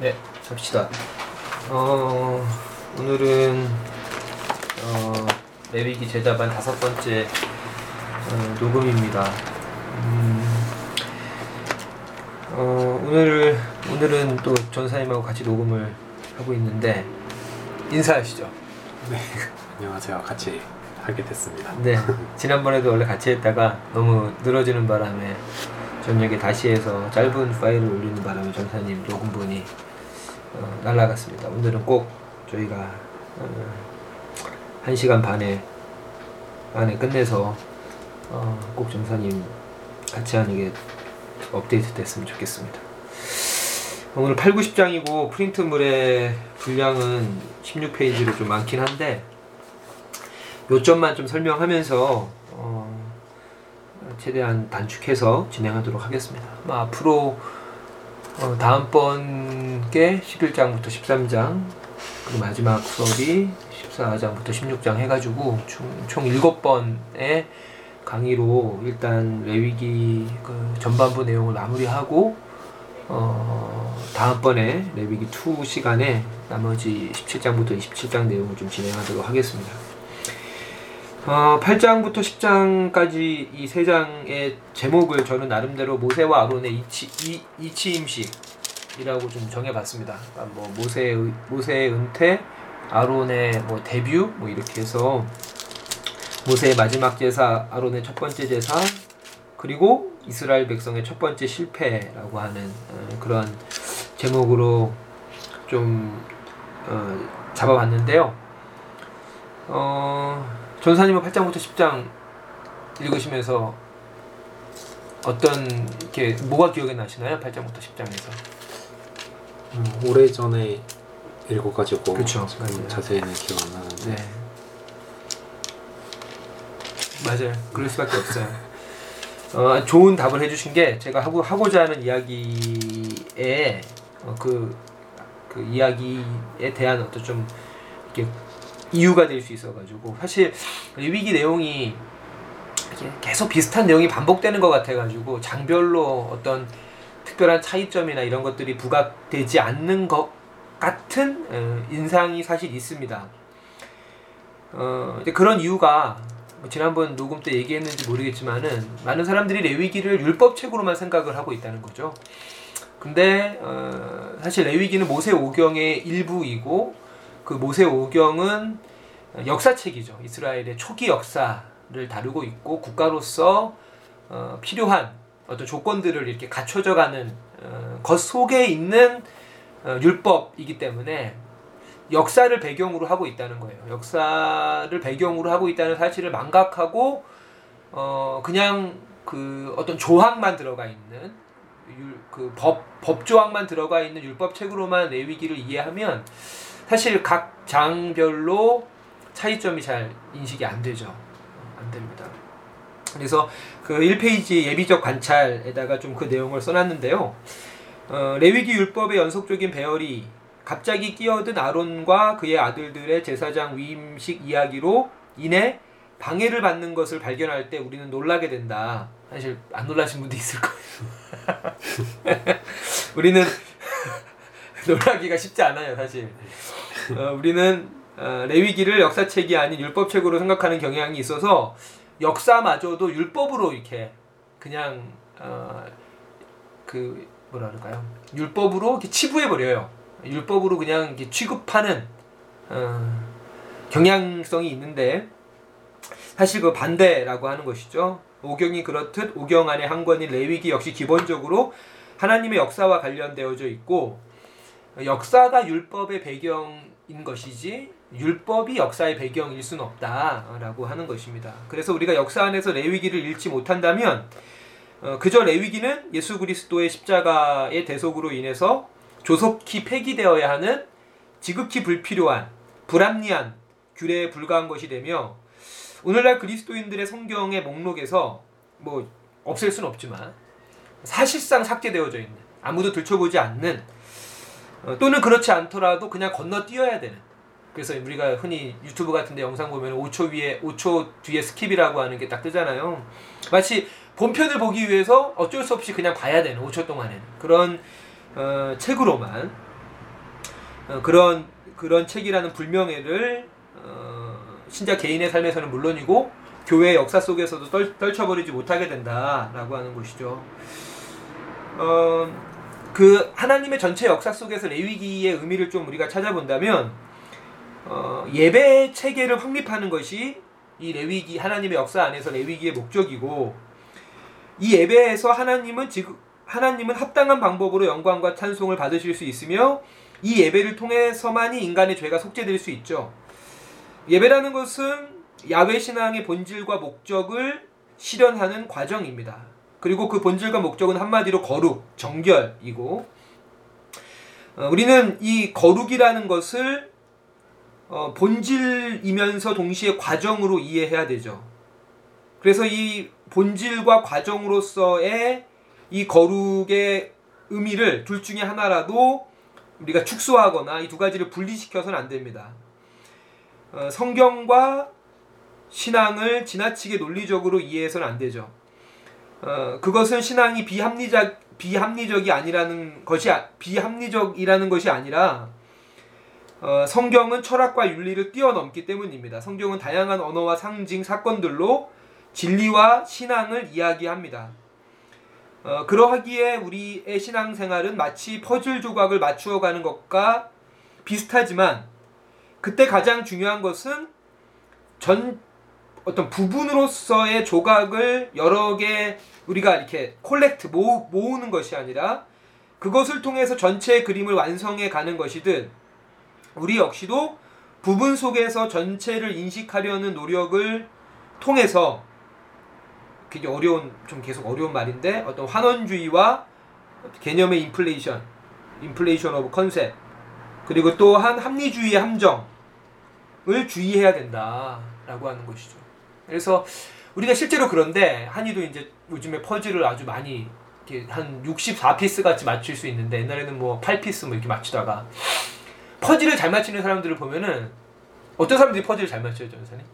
네, 잡시다. 어, 오늘은 어, 레위기 제자반 다섯 번째 어, 녹음입니다. 음, 어, 오늘 오늘은 또 전사님하고 같이 녹음을 하고 있는데 인사하시죠. 네, 안녕하세요. 같이 하게 됐습니다. 네, 지난번에도 원래 같이 했다가 너무 늘어지는 바람에 저녁에 다시 해서 짧은 파일을 올리는 바람에 전사님 녹음분이 어, 날라갔습니다. 오늘은 꼭 저희가 어, 1시간 반에 안에 끝내서 어, 꼭 전사님 같이 하는 게 업데이트 됐으면 좋겠습니다. 오늘 8, 90장이고 프린트물의 분량은 16페이지로 좀 많긴 한데 요점만 좀 설명하면서 어, 최대한 단축해서 진행하도록 하겠습니다. 뭐 앞으로 어, 다음번 게 11장부터 13장 그리고 마지막 수업이 14장부터 16장 해가지고 총, 총 7번의 강의로 일단 레위기 그 전반부 내용을 마무리하고 어, 다음번에 레위기 2 시간에 나머지 17장부터 27장 내용을 좀 진행하도록 하겠습니다. 어, 8장부터 10장까지 이 세 장의 제목을 저는 나름대로 모세와 아론의 이치, 이, 이치임식이라고 좀 정해봤습니다. 그러니까 뭐 모세의, 모세의 은퇴, 아론의 뭐 데뷔, 뭐 이렇게 해서 모세의 마지막 제사, 아론의 첫 번째 제사, 그리고 이스라엘 백성의 첫 번째 실패라고 하는 어, 그런 제목으로 좀 어, 잡아봤는데요. 어, 전사님은 8장부터 10장 읽으시면서 어떤 이렇게 뭐가 기억에 나시나요? 8장부터 10장에서. 음, 오래 전에 읽어가지고 그쵸, 지금 맞아요. 자세히는 기억 안 나는데 네. 맞아요. 그럴 수밖에 없어요. 어, 좋은 답을 해주신 게 제가 하고 하고자 하는 이야기에 어, 그, 그 이야기에 대한 어떤 좀 이렇게 이유가 될 수 있어가지고 사실 위기 내용이 계속 비슷한 내용이 반복되는 것 같아가지고 장별로 어떤 특별한 차이점이나 이런 것들이 부각되지 않는 것 같은 어, 인상이 사실 있습니다. 어, 그런 이유가 뭐 지난번 녹음 때 얘기했는지 모르겠지만은 많은 사람들이 레위기를 율법책으로만 생각을 하고 있다는 거죠. 근데 어, 사실 레위기는 모세 오경의 일부이고 그 모세 오경은 역사책이죠. 이스라엘의 초기 역사를 다루고 있고 국가로서 어, 필요한 어떤 조건들을 이렇게 갖춰져 가는 어, 것 속에 있는 어, 율법이기 때문에 역사를 배경으로 하고 있다는 거예요. 역사를 배경으로 하고 있다는 사실을 망각하고 어 그냥 그 어떤 조항만 들어가 있는 그법 법조항만 들어가 있는 율법책으로만 레위기를 이해하면 사실 각 장별로 차이점이 잘 인식이 안 되죠. 안 됩니다. 그래서 그 1페이지 예비적 관찰에다가 좀 그 내용을 써놨는데요. 어, 레위기 율법의 연속적인 배열이 갑자기 끼어든 아론과 그의 아들들의 제사장 위임식 이야기로 인해 방해를 받는 것을 발견할 때 우리는 놀라게 된다. 사실 안 놀라신 분도 있을 거예요. 우리는 놀라기가 쉽지 않아요, 사실. 어, 우리는 어, 레위기를 역사책이 아닌 율법책으로 생각하는 경향이 있어서 역사마저도 율법으로 이렇게 그냥 어, 그 뭐라 그럴까요? 율법으로 이렇게 치부해 버려요. 율법으로 그냥 이렇게 취급하는 어, 경향성이 있는데 사실 그 반대라고 하는 것이죠. 오경이 그렇듯 오경 안에 한 권인 레위기 역시 기본적으로 하나님의 역사와 관련되어져 있고 역사가 율법의 배경인 것이지 율법이 역사의 배경일 수는 없다라고 하는 것입니다. 그래서 우리가 역사 안에서 레위기를 읽지 못한다면 어, 그저 레위기는 예수 그리스도의 십자가의 대속으로 인해서 조속히 폐기되어야 하는 지극히 불필요한 불합리한 규례에 불과한 것이 되며 오늘날 그리스도인들의 성경의 목록에서 뭐 없앨 수는 없지만 사실상 삭제되어져 있는 아무도 들춰보지 않는 어, 또는 그렇지 않더라도 그냥 건너뛰어야 되는 그래서 우리가 흔히 유튜브 같은데 영상 보면 5초 위에 5초 뒤에 skip이라고 하는 게 딱 뜨잖아요. 마치 본편을 보기 위해서 어쩔 수 없이 그냥 봐야 되는 5초 동안에는 그런 어, 책으로만 어, 그런 그런 책이라는 불명예를 어, 신자 개인의 삶에서는 물론이고 교회 역사 속에서도 떨, 떨쳐버리지 못하게 된다라고 하는 것이죠. 어, 그 하나님의 전체 역사 속에서 레위기의 의미를 좀 우리가 찾아본다면 어, 예배 체계를 확립하는 것이 이 레위기 하나님의 역사 안에서 레위기의 목적이고 이 예배에서 하나님은 지금 하나님은 합당한 방법으로 영광과 찬송을 받으실 수 있으며 이 예배를 통해서만이 인간의 죄가 속죄될 수 있죠. 예배라는 것은 야외 신앙의 본질과 목적을 실현하는 과정입니다. 그리고 그 본질과 목적은 한마디로 거룩, 정결이고 어, 우리는 이 거룩이라는 것을 어, 본질이면서 동시에 과정으로 이해해야 되죠. 그래서 이 본질과 과정으로서의 이 거룩의 의미를 둘 중에 하나라도 우리가 축소하거나 이 두 가지를 분리시켜서는 안 됩니다. 어, 성경과 신앙을 지나치게 논리적으로 이해해서는 안 되죠. 어, 그것은 신앙이 비합리적 비합리적이 아니라는 것이 비합리적이라는 것이 아니라 어, 성경은 철학과 윤리를 뛰어넘기 때문입니다. 성경은 다양한 언어와 상징 사건들로 진리와 신앙을 이야기합니다. 어, 그러하기에 우리의 신앙생활은 마치 퍼즐 조각을 맞추어 가는 것과 비슷하지만 그때 가장 중요한 것은 전 어떤 부분으로서의 조각을 여러 개 우리가 이렇게 콜렉트 모으, 모으는 것이 아니라 그것을 통해서 전체 그림을 완성해 가는 것이듯 우리 역시도 부분 속에서 전체를 인식하려는 노력을 통해서 굉장히 어려운 좀 계속 어려운 말인데 어떤 환원주의와 개념의 인플레이션, inflation of concept 그리고 또한 합리주의의 함정을 주의해야 된다라고 하는 것이죠. 그래서 우리가 실제로 그런데 한이도 이제 요즘에 퍼즐을 아주 많이 이렇게 한 64 piece 같이 맞출 수 있는데 옛날에는 뭐 8 piece 뭐 이렇게 맞추다가 퍼즐을 잘 맞추는 사람들을 보면은 어떤 사람들이 퍼즐을 잘 맞춰요, 전사님?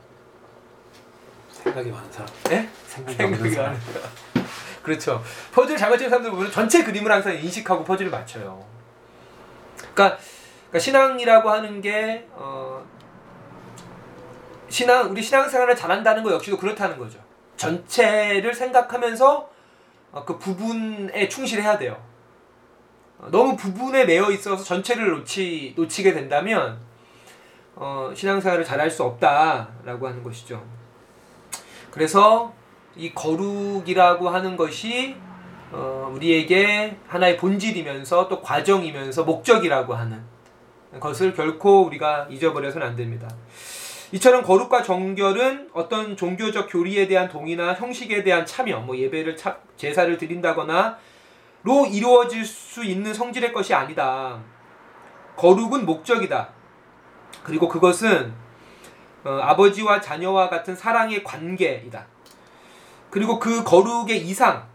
생각이 많은 사람. 네? 생각이 많은 사람. 그렇죠. 퍼즐을 잘 맞추는 사람들 보면 전체 그림을 항상 인식하고 퍼즐을 맞춰요. 그러니까, 그러니까 신앙이라고 하는 게 어, 신앙 우리 신앙생활을 잘한다는 거 역시도 그렇다는 거죠. 전체를 생각하면서 어, 그 부분에 충실해야 돼요. 어, 너무 부분에 매여 있어서 전체를 놓치 놓치게 된다면 어, 신앙생활을 잘할 수 없다라고 하는 것이죠. 그래서 이 거룩이라고 하는 것이 어, 우리에게 하나의 본질이면서 또 과정이면서 목적이라고 하는 것을 결코 우리가 잊어버려서는 안 됩니다. 이처럼 거룩과 정결은 어떤 종교적 교리에 대한 동의나 형식에 대한 참여, 뭐 예배를 차, 제사를 드린다거나로 이루어질 수 있는 성질의 것이 아니다. 거룩은 목적이다. 그리고 그것은 어, 아버지와 자녀와 같은 사랑의 관계이다. 그리고 그 거룩의 이상,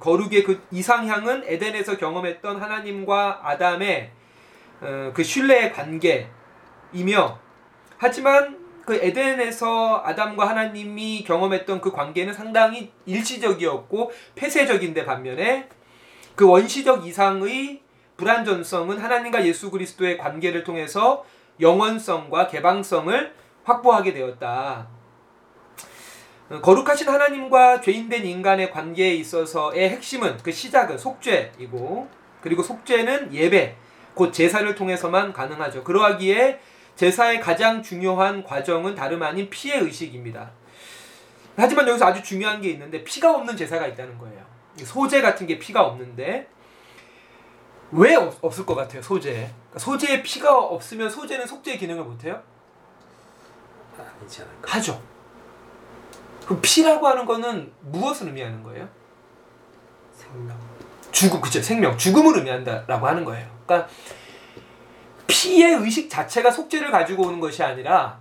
거룩의 그 이상향은 에덴에서 경험했던 하나님과 아담의 어, 그 신뢰의 관계이며 하지만 그 에덴에서 아담과 하나님이 경험했던 그 관계는 상당히 일시적이었고 폐쇄적인데 반면에 그 원시적 이상의 불완전성은 하나님과 예수 그리스도의 관계를 통해서 영원성과 개방성을 확보하게 되었다. 거룩하신 하나님과 죄인된 인간의 관계에 있어서의 핵심은 그 시작은 속죄이고 그리고 속죄는 예배 곧 제사를 통해서만 가능하죠. 그러하기에 제사의 가장 중요한 과정은 다름 아닌 피의 의식입니다. 하지만 여기서 아주 중요한 게 있는데 피가 없는 제사가 있다는 거예요. 소재 같은 게 피가 없는데 왜 없, 을것 같아요? 소재. 그러니까 소재에 피가 없으면 소재는 속죄의 기능을 못 해요? 아니지 않을까? 하죠. 그럼 피라고 하는 거는 무엇을 의미하는 거예요? 생명. 죽음, 그죠? 생명, 죽음을 의미한다라고 하는 거예요. 그러니까 피의 의식 자체가 속죄를 가지고 오는 것이 아니라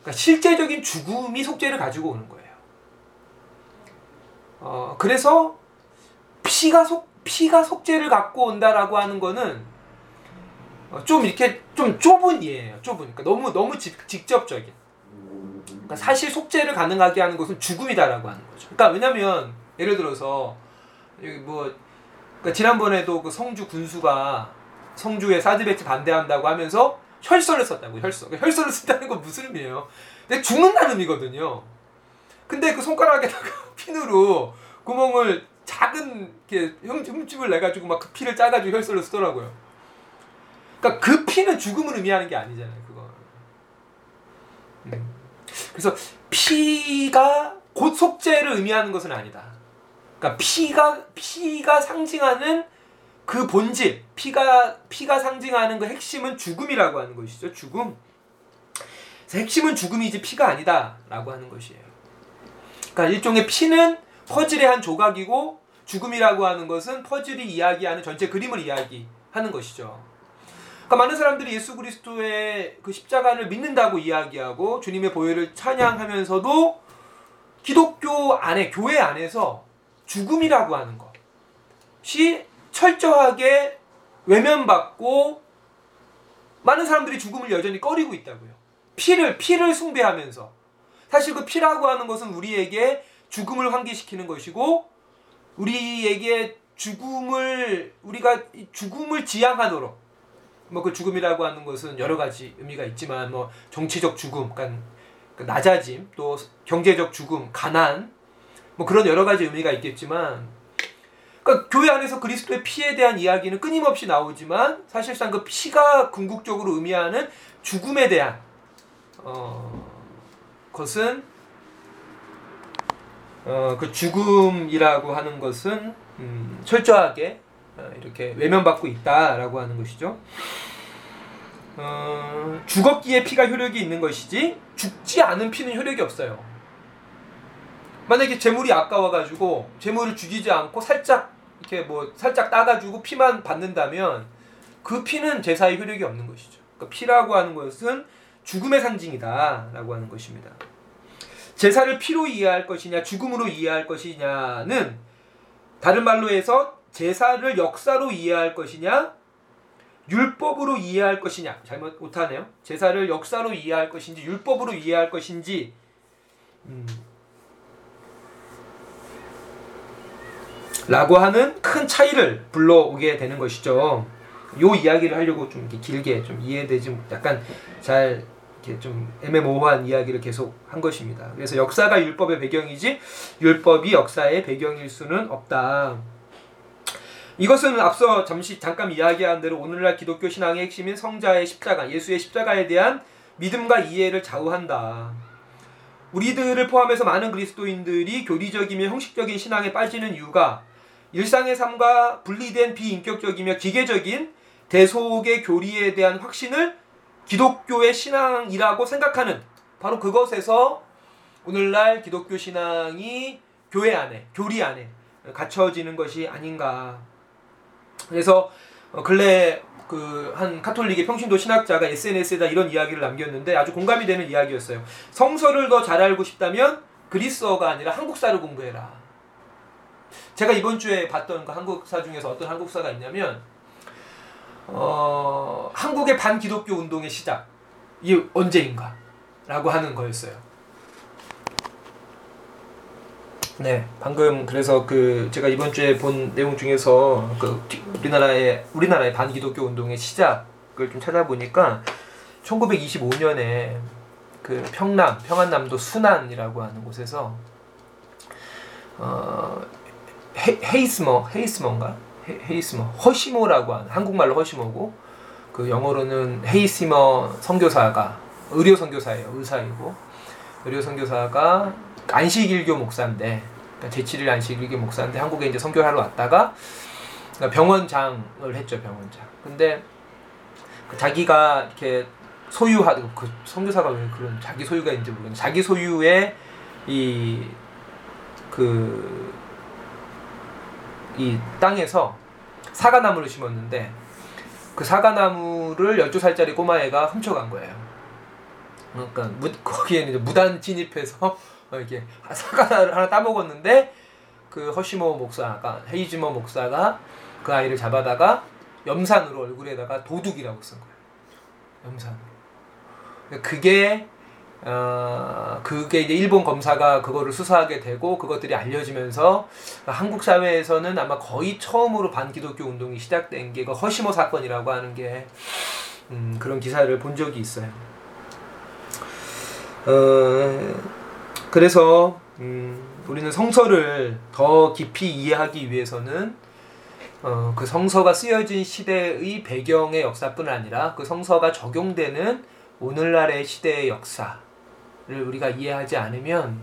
그러니까 실제적인 죽음이 속죄를 가지고 오는 거예요. 어, 그래서 피가 속 피가 속죄를 갖고 온다라고 하는 거는 어, 좀 이렇게 좀 좁은 이해예요. 좁은. 그러니까 너무 너무 직, 직접적인. 그러니까 사실 속죄를 가능하게 하는 것은 죽음이다라고 하는 거죠. 그러니까 왜냐면 예를 들어서 여기 뭐 그러니까 지난번에도 그 성주 군수가 성주의 사드 배치 반대한다고 하면서 혈서를 썼다고 혈서. 그러니까 혈서를 쓴다는 건 무슨 의미예요? 근데 죽는다는 의미거든요. 근데 그 손가락에다가 핀으로 구멍을 작은 이렇게 흠집을 내 가지고 막 그 피를 짜 가지고 혈서를 쓰더라고요. 그러니까 그 피는 죽음을 의미하는 게 아니잖아요, 그거. 음. 그래서 피가 곧 속죄를 의미하는 것은 아니다. 그러니까 피가 피가 상징하는 그 본질, 피가 피가 상징하는 그 핵심은 죽음이라고 하는 것이죠. 죽음. 핵심은 죽음이지 피가 아니다라고 하는 것이에요. 그러니까 일종의 피는 퍼즐의 한 조각이고 죽음이라고 하는 것은 퍼즐이 이야기하는 전체 그림을 이야기하는 것이죠. 그러니까 많은 사람들이 예수 그리스도의 그 십자가를 믿는다고 이야기하고 주님의 보혈을 찬양하면서도 기독교 안에 교회 안에서 죽음이라고 하는 것이 철저하게 외면받고 많은 사람들이 죽음을 여전히 꺼리고 있다고요. 피를 피를 숭배하면서 사실 그 피라고 하는 것은 우리에게 죽음을 환기시키는 것이고 우리에게 죽음을 우리가 죽음을 지향하도록 뭐 그 죽음이라고 하는 것은 여러 가지 의미가 있지만 뭐 정치적 죽음, 그러니까 낮아짐, 또 경제적 죽음, 가난 뭐 그런 여러 가지 의미가 있겠지만 그러니까 교회 안에서 그리스도의 피에 대한 이야기는 끊임없이 나오지만 사실상 그 피가 궁극적으로 의미하는 죽음에 대한 어 것은 어 그 죽음이라고 하는 것은 음 철저하게 어, 이렇게 외면받고 있다라고 하는 것이죠. 어, 죽었기에 피가 효력이 있는 것이지 죽지 않은 피는 효력이 없어요. 만약에 재물이 아까워가지고 재물을 죽이지 않고 살짝 이렇게 뭐 살짝 따가지고 피만 받는다면 그 피는 제사의 효력이 없는 것이죠. 그러니까 피라고 하는 것은 죽음의 상징이다라고 하는 것입니다. 제사를 피로 이해할 것이냐 죽음으로 이해할 것이냐는 다른 말로 해서 제사를 역사로 이해할 것이냐 율법으로 이해할 것이냐 잘못 못하네요. 제사를 역사로 이해할 것인지 율법으로 이해할 것인지 음. 라고 하는 큰 차이를 불러오게 되는 것이죠. 요 이야기를 하려고 좀 길게 좀 이해되지 약간 잘 이렇게 좀 애매모호한 이야기를 계속 한 것입니다. 그래서 역사가 율법의 배경이지 율법이 역사의 배경일 수는 없다. 이것은 앞서 잠시 잠깐 이야기한 대로 오늘날 기독교 신앙의 핵심인 성자의 십자가, 예수의 십자가에 대한 믿음과 이해를 좌우한다. 우리들을 포함해서 많은 그리스도인들이 교리적이며 형식적인 신앙에 빠지는 이유가 일상의 삶과 분리된 비인격적이며 기계적인 대속의 교리에 대한 확신을 기독교의 신앙이라고 생각하는 바로 그것에서 오늘날 기독교 신앙이 교회 안에, 교리 안에 갇혀지는 것이 아닌가. 그래서 어, 근래 그 한 카톨릭의 평신도 신학자가 SNS에다 이런 이야기를 남겼는데 아주 공감이 되는 이야기였어요. 성서를 더 잘 알고 싶다면 그리스어가 아니라 한국사를 공부해라. 제가 이번 주에 봤던 그 한국사 중에서 어떤 한국사가 있냐면 어, 한국의 반기독교 운동의 시작 이 언제인가라고 하는 거였어요. 네, 방금 그래서 그 제가 이번 주에 본 내용 중에서 그 우리나라의 우리나라의 반기독교 운동의 시작을 좀 찾아보니까 1925년에 그 평남 평안남도 순안이라고 하는 곳에서 어 헤, 헤이스머 헤이스머인가? 헤, 헤이스머. 허시모라고 하는 한국말로 허시모고 그 영어로는 헤이스머 선교사가 의료 선교사예요. 의사이고. 의료 선교사가 안식일교 목사인데 그러니까 제7일 안식일교 목사인데 한국에 이제 선교하러 왔다가 그러니까 병원장을 했죠 병원장. 근데 그 자기가 이렇게 소유하고 그 선교사가 왜 그런 자기 소유가 있는지 모르겠는데 자기 소유의 이그 이 땅에서 사과나무를 심었는데 그 사과나무를 12살짜리 꼬마애가 훔쳐간 거예요. 그러니까 무, 거기에는 이제 무단 진입해서 어, 이렇게 사과를 하나 따먹었는데 그 허시모 목사가 헤이즈머 목사가 그 아이를 잡아다가 염산으로 얼굴에다가 도둑이라고 쓴 거예요. 염산으로. 그게 어, 그게 이제 일본 검사가 그거를 수사하게 되고 그것들이 알려지면서 한국 사회에서는 아마 거의 처음으로 반기독교 운동이 시작된 게 그 허시모 사건이라고 하는 게 음, 그런 기사를 본 적이 있어요. 어, 그래서 음, 우리는 성서를 더 깊이 이해하기 위해서는 어, 그 성서가 쓰여진 시대의 배경의 역사뿐 아니라 그 성서가 적용되는 오늘날의 시대의 역사를 우리가 이해하지 않으면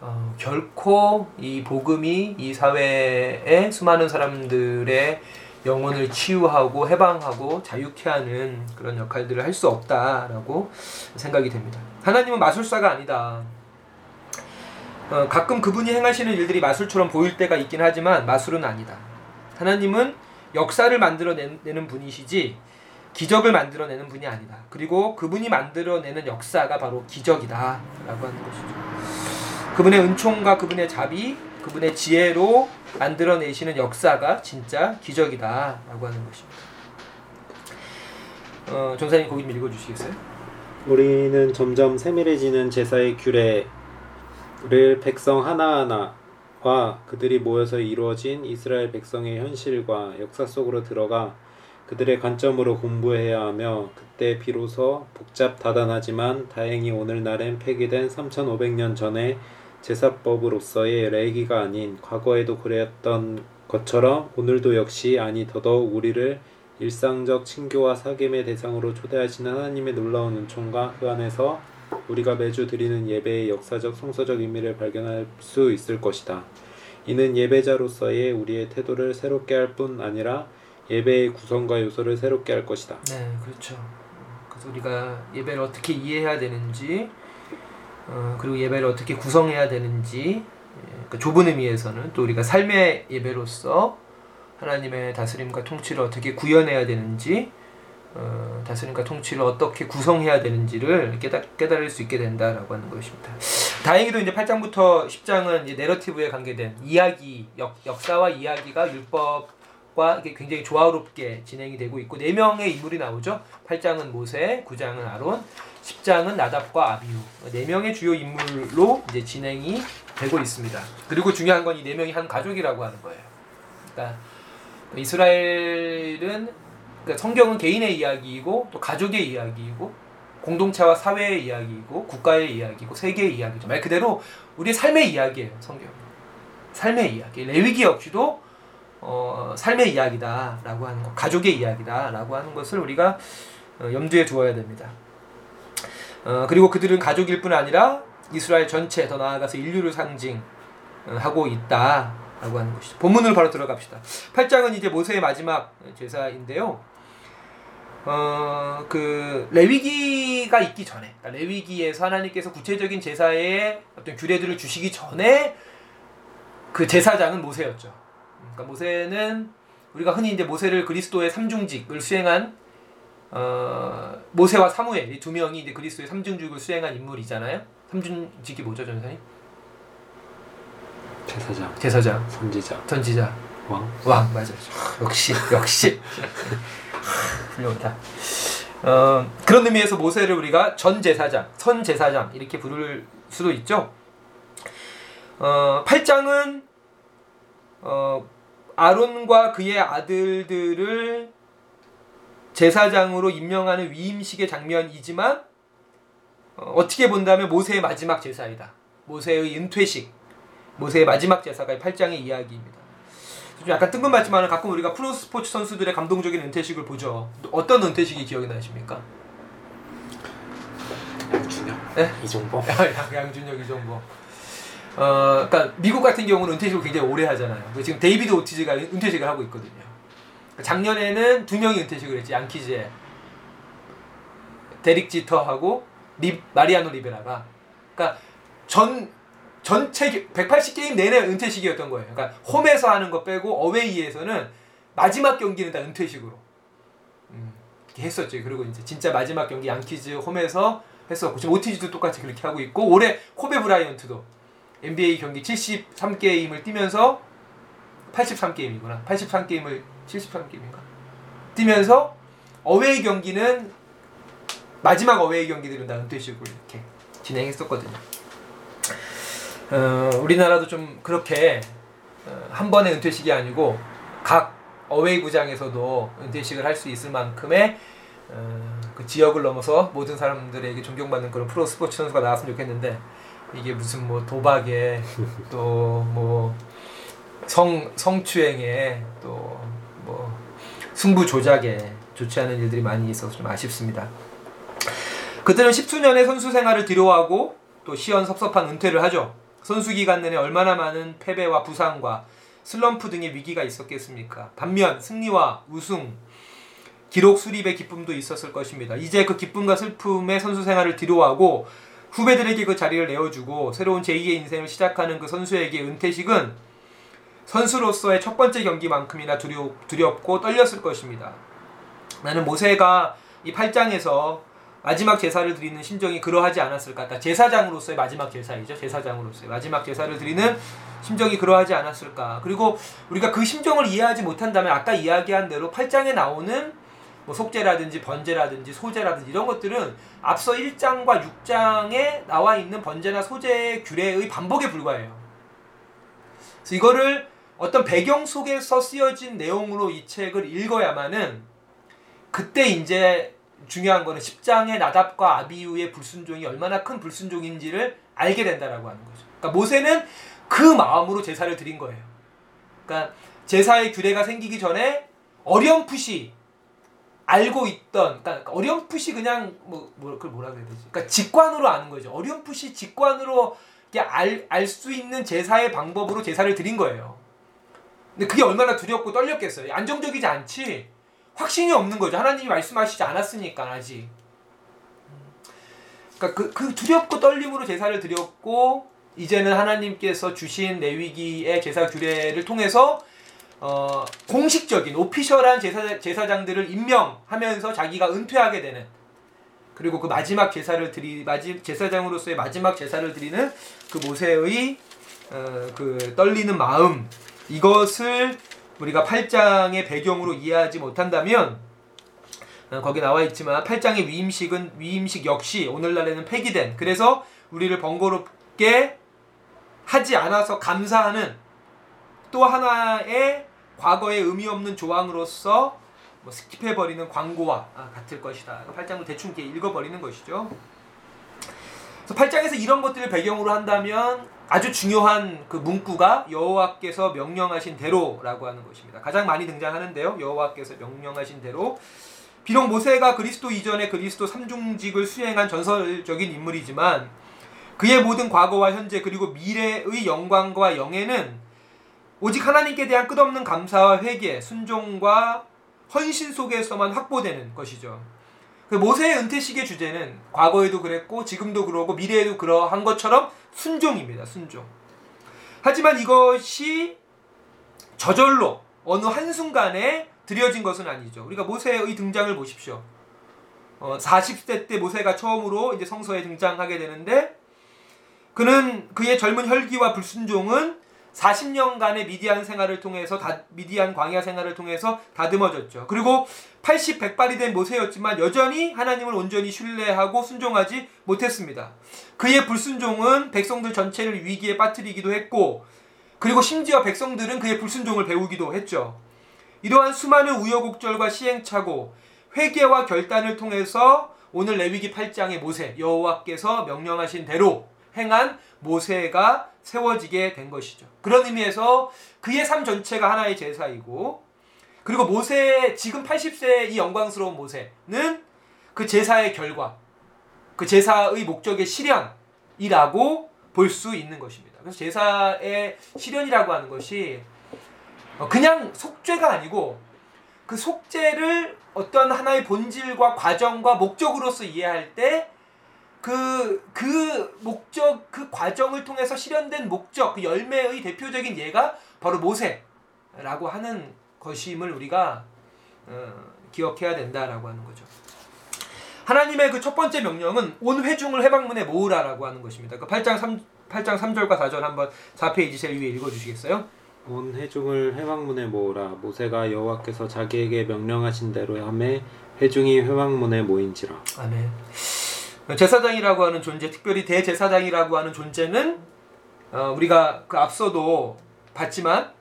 어, 결코 이 복음이 이 사회의 수많은 사람들의 영혼을 치유하고 해방하고 자유케 하는 그런 역할들을 할 수 없다라고 생각이 됩니다. 하나님은 마술사가 아니다. 어, 가끔 그분이 행하시는 일들이 마술처럼 보일 때가 있긴 하지만 마술은 아니다. 하나님은 역사를 만들어내는 분이시지 기적을 만들어내는 분이 아니다. 그리고 그분이 만들어내는 역사가 바로 기적이다라고 하는 것이죠. 그분의 은총과 그분의 자비, 그분의 지혜로 만들어내시는 역사가 진짜 기적이다라고 하는 것입니다. 어, 전사님 거기 좀 읽어주시겠어요? 우리는 점점 세밀해지는 제사의 규례를 백성 하나하나와 그들이 모여서 이루어진 이스라엘 백성의 현실과 역사 속으로 들어가 그들의 관점으로 공부해야 하며 그때 비로소 복잡 다단하지만 다행히 오늘날엔 폐기된 3500년 전의 제사법으로서의 레기가 아닌 과거에도 그랬던 것처럼 오늘도 역시 아니 더더욱 우리를 일상적 친교와 사귐의 대상으로 초대하시는 하나님의 놀라운 은총과 그 안에서 우리가 매주 드리는 예배의 역사적 성서적 의미를 발견할 수 있을 것이다. 이는 예배자로서의 우리의 태도를 새롭게 할 뿐 아니라 예배의 구성과 요소를 새롭게 할 것이다. 네, 그렇죠. 그래서 우리가 예배를 어떻게 이해해야 되는지, 어, 그리고 예배를 어떻게 구성해야 되는지, 예, 그 좁은 의미에서는 또 우리가 삶의 예배로서 하나님의 다스림과 통치를 어떻게 구현해야 되는지, 어, 다스림과 통치를 어떻게 구성해야 되는지를 깨달, 깨달을 수 있게 된다라고 하는 것입니다. 다행히도 이제 8장부터 10장은 이제 내러티브에 관계된 이야기, 역, 역사와 이야기가 율법 과 굉장히 조화롭게 진행이 되고 있고 네 명의 인물이 나오죠. 8장은 모세, 9장은 아론, 10장은 나답과 아비후. 네 명의 주요 인물로 이제 진행이 되고 있습니다. 그리고 중요한 건 이 네 명이 한 가족이라고 하는 거예요. 그러니까 이스라엘은 그러니까 성경은 개인의 이야기이고 또 가족의 이야기이고 공동체와 사회의 이야기이고 국가의 이야기이고 세계의 이야기죠. 말 그대로 우리의 삶의 이야기예요. 성경. 삶의 이야기. 레위기 역시도 어, 삶의 이야기다라고 하는 것, 가족의 이야기다라고 하는 것을 우리가 어, 염두에 두어야 됩니다. 어, 그리고 그들은 가족일 뿐 아니라 이스라엘 전체 더 나아가서 인류를 상징하고 있다라고 하는 것이죠. 본문으로 바로 들어갑시다. 8장은 이제 모세의 마지막 제사인데요. 어, 그 레위기가 있기 전에 그러니까 레위기에서 하나님께서 구체적인 제사의 어떤 규례들을 주시기 전에 그 제사장은 모세였죠. 그러니까 모세는 우리가 흔히 이제 모세를 그리스도의 삼중직을 수행한 어, 모세와 사무엘 이 두 명이 이제 그리스도의 삼중직을 수행한 인물이잖아요. 삼중직이 뭐죠, 전사님? 제사장, 제사장, 선지자, 전지자, 왕. 왕 맞아요. 역시 역시 훌륭하다. 어, 그런 의미에서 모세를 우리가 전 제사장, 선 제사장 이렇게 부를 수도 있죠. 어, 8장은 어, 아론과 그의 아들들을 제사장으로 임명하는 위임식의 장면이지만 어, 어떻게 본다면 모세의 마지막 제사이다. 모세의 은퇴식, 모세의 마지막 제사가 8장의 이야기입니다. 좀 약간 뜬금없지만 가끔 우리가 프로 스포츠 선수들의 감동적인 은퇴식을 보죠. 어떤 은퇴식이 기억이 나십니까? 양준혁, 네? 이종범. 양준혁, 이정보. 어, 그러니까 미국 같은 경우는 은퇴식을 굉장히 오래 하잖아요. 지금 데이비드 오티즈가 은퇴식을 하고 있거든요. 작년에는 두 명이 은퇴식을 했지. 양키즈의 데릭 지터하고 리, 마리아노 리베라가. 그러니까 전 전체 180 게임 내내 은퇴식이었던 거예요. 그러니까 홈에서 하는 거 빼고 어웨이에서는 마지막 경기는 다 은퇴식으로 음, 이렇게 했었죠. 그리고 이제 진짜 마지막 경기 양키즈 홈에서 했었고 지금 오티즈도 똑같이 그렇게 하고 있고 올해 코베 브라이언트도 NBA 경기 73게임을 뛰면서 83게임이구나. 83게임을 73게임인가? 뛰면서 어웨이 경기는 마지막 어웨이 경기들은 다 은퇴식으로 이렇게 진행했었거든요. 어, 우리나라도 좀 그렇게 어, 한 번의 은퇴식이 아니고 각 어웨이 구장에서도 은퇴식을 할 수 있을 만큼의 어, 그 지역을 넘어서 모든 사람들에게 존경받는 그런 프로 스포츠 선수가 나왔으면 좋겠는데 이게 무슨 뭐 도박에 또 뭐 성 성추행에 또 뭐 승부 조작에 좋지 않은 일들이 많이 있어서 좀 아쉽습니다. 그들은 10수년의 선수 생활을 뒤로하고 또 시원섭섭한 은퇴를 하죠. 선수 기간 내내 얼마나 많은 패배와 부상과 슬럼프 등의 위기가 있었겠습니까? 반면 승리와 우승, 기록 수립의 기쁨도 있었을 것입니다. 이제 그 기쁨과 슬픔의 선수 생활을 뒤로하고 후배들에게 그 자리를 내어주고 새로운 제2의 인생을 시작하는 그 선수에게 은퇴식은 선수로서의 첫 번째 경기만큼이나 두려, 두렵고 떨렸을 것입니다. 나는 모세가 이 8장에서 마지막 제사를 드리는 심정이 그러하지 않았을까? 그러니까 제사장으로서의 마지막 제사이죠. 제사장으로서의 마지막 제사를 드리는 심정이 그러하지 않았을까? 그리고 우리가 그 심정을 이해하지 못한다면 아까 이야기한 대로 8장에 나오는 뭐 속죄라든지 번제라든지 소제라든지 이런 것들은 앞서 1장과 6장에 나와 있는 번제나 소제의 규례의 반복에 불과해요. 그래서 이거를 어떤 배경 속에서 쓰여진 내용으로 이 책을 읽어야만은 그때 이제 중요한 거는 10장의 나답과 아비우의 불순종이 얼마나 큰 불순종인지를 알게 된다라고 하는 거죠. 그러니까 모세는 그 마음으로 제사를 드린 거예요. 그러니까 제사의 규례가 생기기 전에 어렴풋이 알고 있던 그러니까 어렴풋이 그냥 뭐, 뭐 그걸 뭐라 그래야 되지? 그러니까 직관으로 아는 거죠. 어렴풋이 직관으로 알 수 있는 제사의 방법으로 제사를 드린 거예요. 근데 그게 얼마나 두렵고 떨렸겠어요. 안정적이지 않지. 확신이 없는 거죠. 하나님이 말씀하시지 않았으니까 아직. 그러니까 그, 그 두렵고 떨림으로 제사를 드렸고 이제는 하나님께서 주신 레위기의 제사 규례를 통해서 어, 공식적인 오피셜한 제사, 제사장들을 임명하면서 자기가 은퇴하게 되는 그리고 그 마지막 제사를 드리 마지 제사장으로서의 마지막 제사를 드리는 그 모세의 어, 그 떨리는 마음 이것을 우리가 8장의 배경으로 이해하지 못한다면 어, 거기 나와 있지만 8장의 위임식은 위임식 역시 오늘날에는 폐기된. 그래서 우리를 번거롭게 하지 않아서 감사하는 또 하나의 과거의 의미 없는 조항으로서 뭐 skip해 버리는 광고와 아, 같을 것이다. 8장을 대충 이렇게 읽어 버리는 것이죠. 그래서 8장에서 이런 것들을 배경으로 한다면 아주 중요한 그 문구가 여호와께서 명령하신 대로라고 하는 것입니다. 가장 많이 등장하는데요. 여호와께서 명령하신 대로 비록 모세가 그리스도 이전에 그리스도 삼중직을 수행한 전설적인 인물이지만 그의 모든 과거와 현재 그리고 미래의 영광과 영예는 오직 하나님께 대한 끝없는 감사와 회개, 순종과 헌신 속에서만 확보되는 것이죠. 그 모세의 은퇴식의 주제는 과거에도 그랬고 지금도 그러고 미래에도 그러한 것처럼 순종입니다. 순종. 하지만 이것이 저절로 어느 한순간에 드려진 것은 아니죠. 우리가 모세의 등장을 보십시오. 어, 40세 때 모세가 처음으로 이제 성서에 등장하게 되는데 그는 그의 젊은 혈기와 불순종은 40년간의 미디안 생활을 통해서 다, 미디안 광야 생활을 통해서 다듬어졌죠. 그리고 80, 100발이 된 모세였지만 여전히 하나님을 온전히 신뢰하고 순종하지 못했습니다. 그의 불순종은 백성들 전체를 위기에 빠뜨리기도 했고 그리고 심지어 백성들은 그의 불순종을 배우기도 했죠. 이러한 수많은 우여곡절과 시행착오, 회개와 결단을 통해서 오늘 레위기 8장의 모세 여호와께서 명령하신 대로 행한 모세가 세워지게 된 것이죠. 그런 의미에서 그의 삶 전체가 하나의 제사이고 그리고 모세 지금 80세의 이 영광스러운 모세는 그 제사의 결과 그 제사의 목적의 실현이라고 볼 수 있는 것입니다. 그래서 제사의 실현이라고 하는 것이 그냥 속죄가 아니고 그 속죄를 어떤 하나의 본질과 과정과 목적으로서 이해할 때 그, 그 목적, 그 과정을 통해서 실현된 목적, 그 열매의 대표적인 예가 바로 모세라고 하는 것임을 우리가 어, 기억해야 된다라고 하는 거죠. 하나님의 그 첫 번째 명령은 온 회중을 해방문에 모으라라고 하는 것입니다. 그 8장 3, 8장 3절과 4절 한번 4페이지 제일 위에 읽어 주시겠어요? 온 회중을 회방문에 모으라 모세가 여호와께서 자기에게 명령하신 대로 함에 회중이 회방문에 모인지라 아멘. 제사장이라고 하는 존재, 특별히 대제사장이라고 하는 존재는 어, 우리가 그 앞서도 봤지만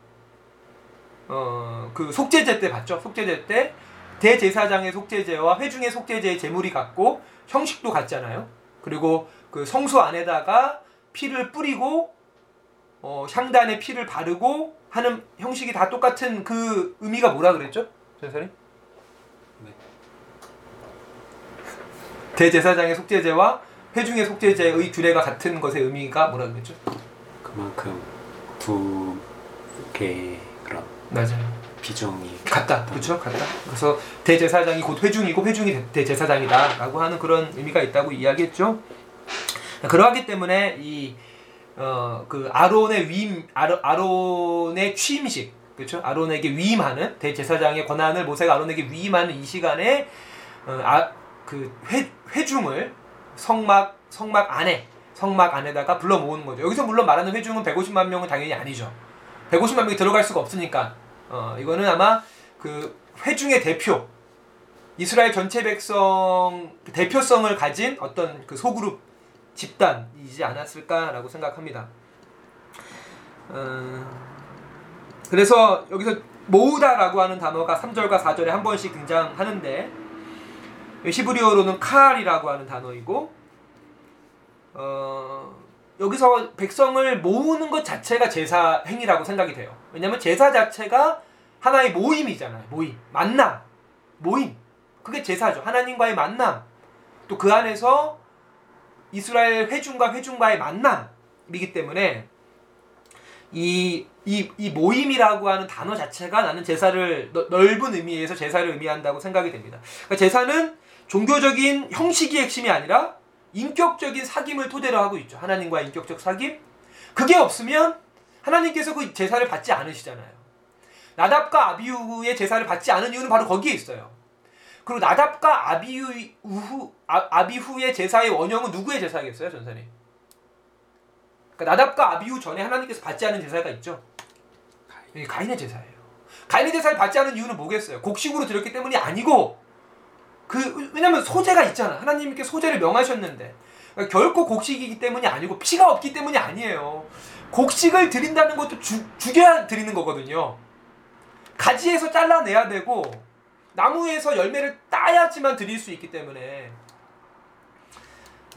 어, 그 속죄제 때 봤죠. 속죄제 때 대제사장의 속죄제와 회중의 속죄제의 제물이 같고 형식도 같잖아요. 그리고 그 성소 안에다가 피를 뿌리고 어, 향단에 피를 바르고 하는 형식이 다 똑같은 그 의미가 뭐라 그랬죠? 선생님? 대제사장의 속죄제와 회중의 속죄제의 규례가 같은 것의 의미가 뭐라 그랬죠? 그만큼 두 개의 그런 맞아요. 비정이 같다. 그렇죠? 같다. 그래서 대제사장이 곧 회중이고 회중이 대- 대제사장이다라고 하는 그런 의미가 있다고 이야기했죠. 그러하기 때문에 이 어 그 아론의 위임 아로, 아론의 취임식 그렇죠? 아론에게 위임하는 대제사장의 권한을 모세가 아론에게 위임하는 이 시간에 어, 아 그 회중을 성막 성막 안에 성막 안에다가 불러 모으는 거죠. 여기서 물론 말하는 회중은 150만 명은 당연히 아니죠. 150만 명이 들어갈 수가 없으니까 어, 이거는 아마 그 회중의 대표 이스라엘 전체 백성 그 대표성을 가진 어떤 그 소그룹 집단이지 않았을까라고 생각합니다. 어, 그래서 여기서 모으다라고 하는 단어가 3절과 4절에 한 번씩 등장하는데 히브리어로는 칼이라고 하는 단어이고 어, 여기서 백성을 모으는 것 자체가 제사 행위라고 생각이 돼요. 왜냐하면 제사 자체가 하나의 모임이잖아요. 모임, 만남, 모임. 그게 제사죠. 하나님과의 만남. 또 그 안에서 이스라엘 회중과 회중과의 만남이기 때문에 이, 이, 이 모임이라고 하는 단어 자체가 나는 제사를 너- 넓은 의미에서 제사를 의미한다고 생각이 됩니다. 그러니까 제사는 종교적인 형식이 핵심이 아니라 인격적인 사귐을 토대로 하고 있죠. 하나님과의 인격적 사귐. 그게 없으면 하나님께서 그 제사를 받지 않으시잖아요. 나답과 아비후의 제사를 받지 않은 이유는 바로 거기에 있어요. 그리고 나답과 아비후 우 아, 아비후의 제사의 원형은 누구의 제사겠어요, 전사님? 그러니까 나답과 아비후 전에 하나님께서 받지 않은 제사가 있죠. 이게 가인의 제사예요. 가인의 제사를 받지 않은 이유는 뭐겠어요? 곡식으로 드렸기 때문이 아니고 그 왜냐면 소재가 있잖아. 하나님께 소재를 명하셨는데 그러니까 결코 곡식이기 때문이 아니고 피가 없기 때문이 아니에요. 곡식을 드린다는 것도 주, 죽여야 드리는 거거든요. 가지에서 잘라내야 되고 나무에서 열매를 따야지만 드릴 수 있기 때문에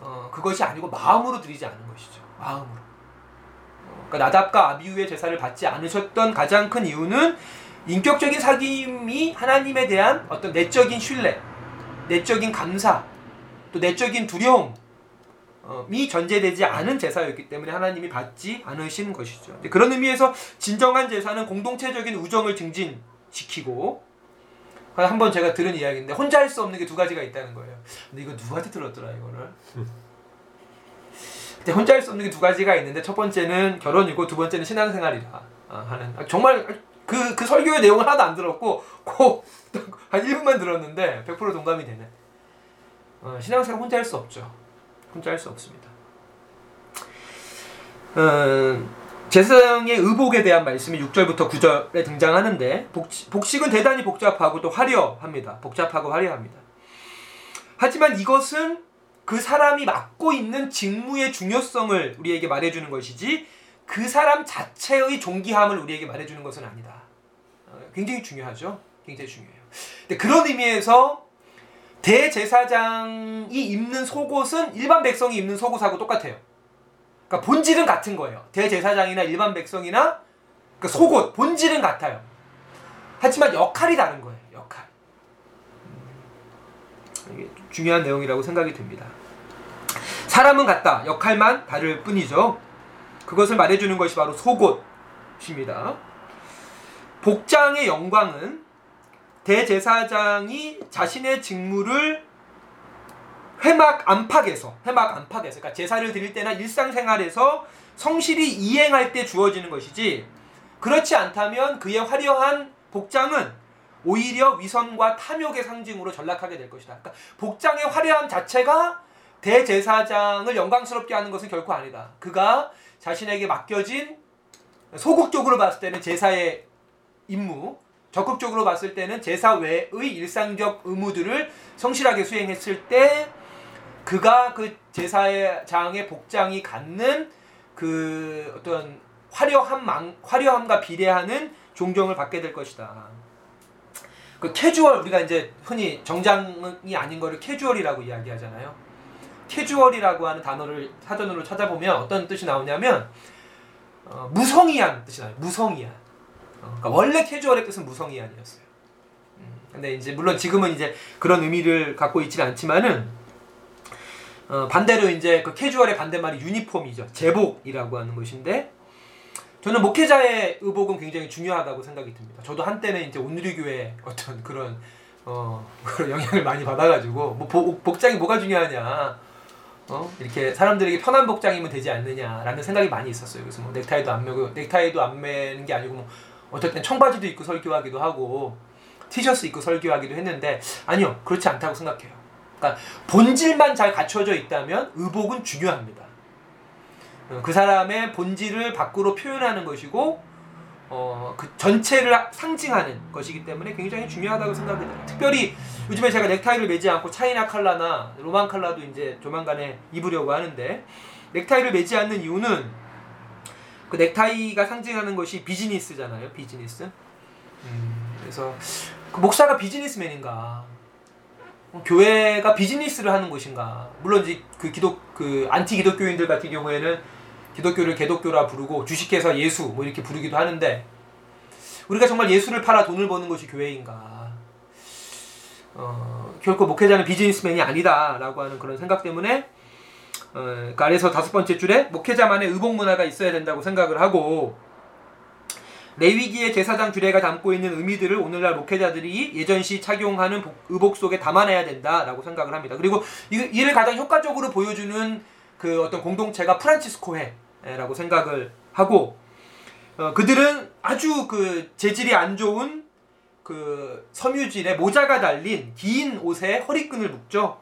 어, 그것이 아니고 마음으로 드리지 않는 것이죠. 마음으로. 어, 그러니까 나답과 아비후의 제사를 받지 않으셨던 가장 큰 이유는 인격적인 사귐이 하나님에 대한 어떤 내적인 신뢰, 내적인 감사, 또 내적인 두려움이 전제되지 않은 제사였기 때문에 하나님이 받지 않으신 것이죠. 그런 의미에서 진정한 제사는 공동체적인 우정을 증진시키고 한 번 제가 들은 이야기인데 혼자 할 수 없는 게 두 가지가 있다는 거예요. 근데 이거 누구한테 들었더라 이거를? 근데 혼자 할 수 없는 게 두 가지가 있는데 첫 번째는 결혼이고 두 번째는 신앙생활이다 아, 하는 아, 정말 그, 그 설교의 내용을 하나도 안 들었고 꼭 한 1분만 들었는데 100% 동감이 되네. 어, 신앙생활 혼자 할 수 없죠. 혼자 할 수 없습니다. 어, 제사장의 의복에 대한 말씀이 6절부터 9절에 등장하는데 복식, 복식 은 대단히 복잡하고 또 화려합니다. 복잡하고 화려합니다. 하지만 이것은 그 사람이 맡고 있는 직무의 중요성을 우리에게 말해주는 것이지 그 사람 자체의 존귀함을 우리에게 말해주는 것은 아니다. 어, 굉장히 중요하죠. 굉장히 중요해요. 근데 그런 의미에서 대제사장이 입는 속옷은 일반 백성이 입는 속옷하고 똑같아요. 그러니까 본질은 같은 거예요. 대제사장이나 일반 백성이나 그 속옷 본질은 같아요. 하지만 역할이 다른 거예요. 역할. 음, 이게 중요한 내용이라고 생각이 듭니다. 사람은 같다. 역할만 다를 뿐이죠. 그것을 말해주는 것이 바로 속옷입니다. 복장의 영광은 대제사장이 자신의 직무를 회막 안팎에서 회막 안팎에서 그러니까 제사를 드릴 때나 일상생활에서 성실히 이행할 때 주어지는 것이지 그렇지 않다면 그의 화려한 복장은 오히려 위선과 탐욕의 상징으로 전락하게 될 것이다. 그러니까 복장의 화려함 자체가 대제사장을 영광스럽게 하는 것은 결코 아니다. 그가 자신에게 맡겨진 소극적으로 봤을 때는 제사의 임무, 적극적으로 봤을 때는 제사 외의 일상적 의무들을 성실하게 수행했을 때 그가 그 제사장의 복장이 갖는 그 어떤 화려함 망, 화려함과 비례하는 존경을 받게 될 것이다. 그 캐주얼 우리가 이제 흔히 정장이 아닌 거를 캐주얼이라고 이야기하잖아요. 캐주얼이라고 하는 단어를 사전으로 찾아보면 어떤 뜻이 나오냐면 어, 무성의한 뜻이 나요. 무성의한. 어, 그러니까 원래 캐주얼의 뜻은 무성의한이었어요. 음, 근데 이제 물론 지금은 이제 그런 의미를 갖고 있지는 않지만은 어, 반대로 이제 그 캐주얼의 반대말이 유니폼이죠. 제복이라고 하는 것인데 저는 목회자의 의복은 굉장히 중요하다고 생각이 듭니다. 저도 한때는 이제 온누리교회 어떤 그런 어 그런 영향을 많이 받아가지고 뭐 복, 복장이 뭐가 중요하냐 어 이렇게 사람들에게 편한 복장 이면 되지 않느냐라는 생각이 많이 있었어요. 그래서 뭐 넥타이도 안 매고 넥타이도 안 매는 게 아니고 뭐땐 청바지도 입고 설교하기도 하고 티셔츠 입고 설교하기도 했는데 아니요 그렇지 않다고 생각해요. 그러니까 본질만 잘 갖춰져 있다면 의복은 중요합니다. 어, 그 사람의 본질을 밖으로 표현하는 것이고 어, 그 전체를 상징하는 것이기 때문에 굉장히 중요하다고 생각합니다. 특별히 요즘에 제가 넥타이를 매지 않고 차이나 칼라나 로만 칼라도 이제 조만간에 입으려고 하는데 넥타이를 매지 않는 이유는 그 넥타이가 상징하는 것이 비즈니스잖아요. 비즈니스. 음, 그래서 그 목사가 비즈니스맨인가? 교회가 비즈니스를 하는 곳인가? 물론 이제 그 기독 그 안티 기독교인들 같은 경우에는 기독교를 개독교라 부르고 주식회사 예수 뭐 이렇게 부르기도 하는데 우리가 정말 예수를 팔아 돈을 버는 것이 교회인가? 어, 결코 목회자는 비즈니스맨이 아니다라고 하는 그런 생각 때문에 어, 그러니까 아래서 다섯 번째 줄에 목회자만의 의복 문화가 있어야 된다고 생각을 하고 레위기의 제사장 규례가 담고 있는 의미들을 오늘날 목회자들이 예전시 착용하는 의복 속에 담아내야 된다라고 생각을 합니다. 그리고 이를 가장 효과적으로 보여주는 그 어떤 공동체가 프란치스코회 라고 생각을 하고 어, 그들은 아주 그 재질이 안 좋은 그 섬유질에 모자가 달린 긴 옷에 허리끈을 묶죠.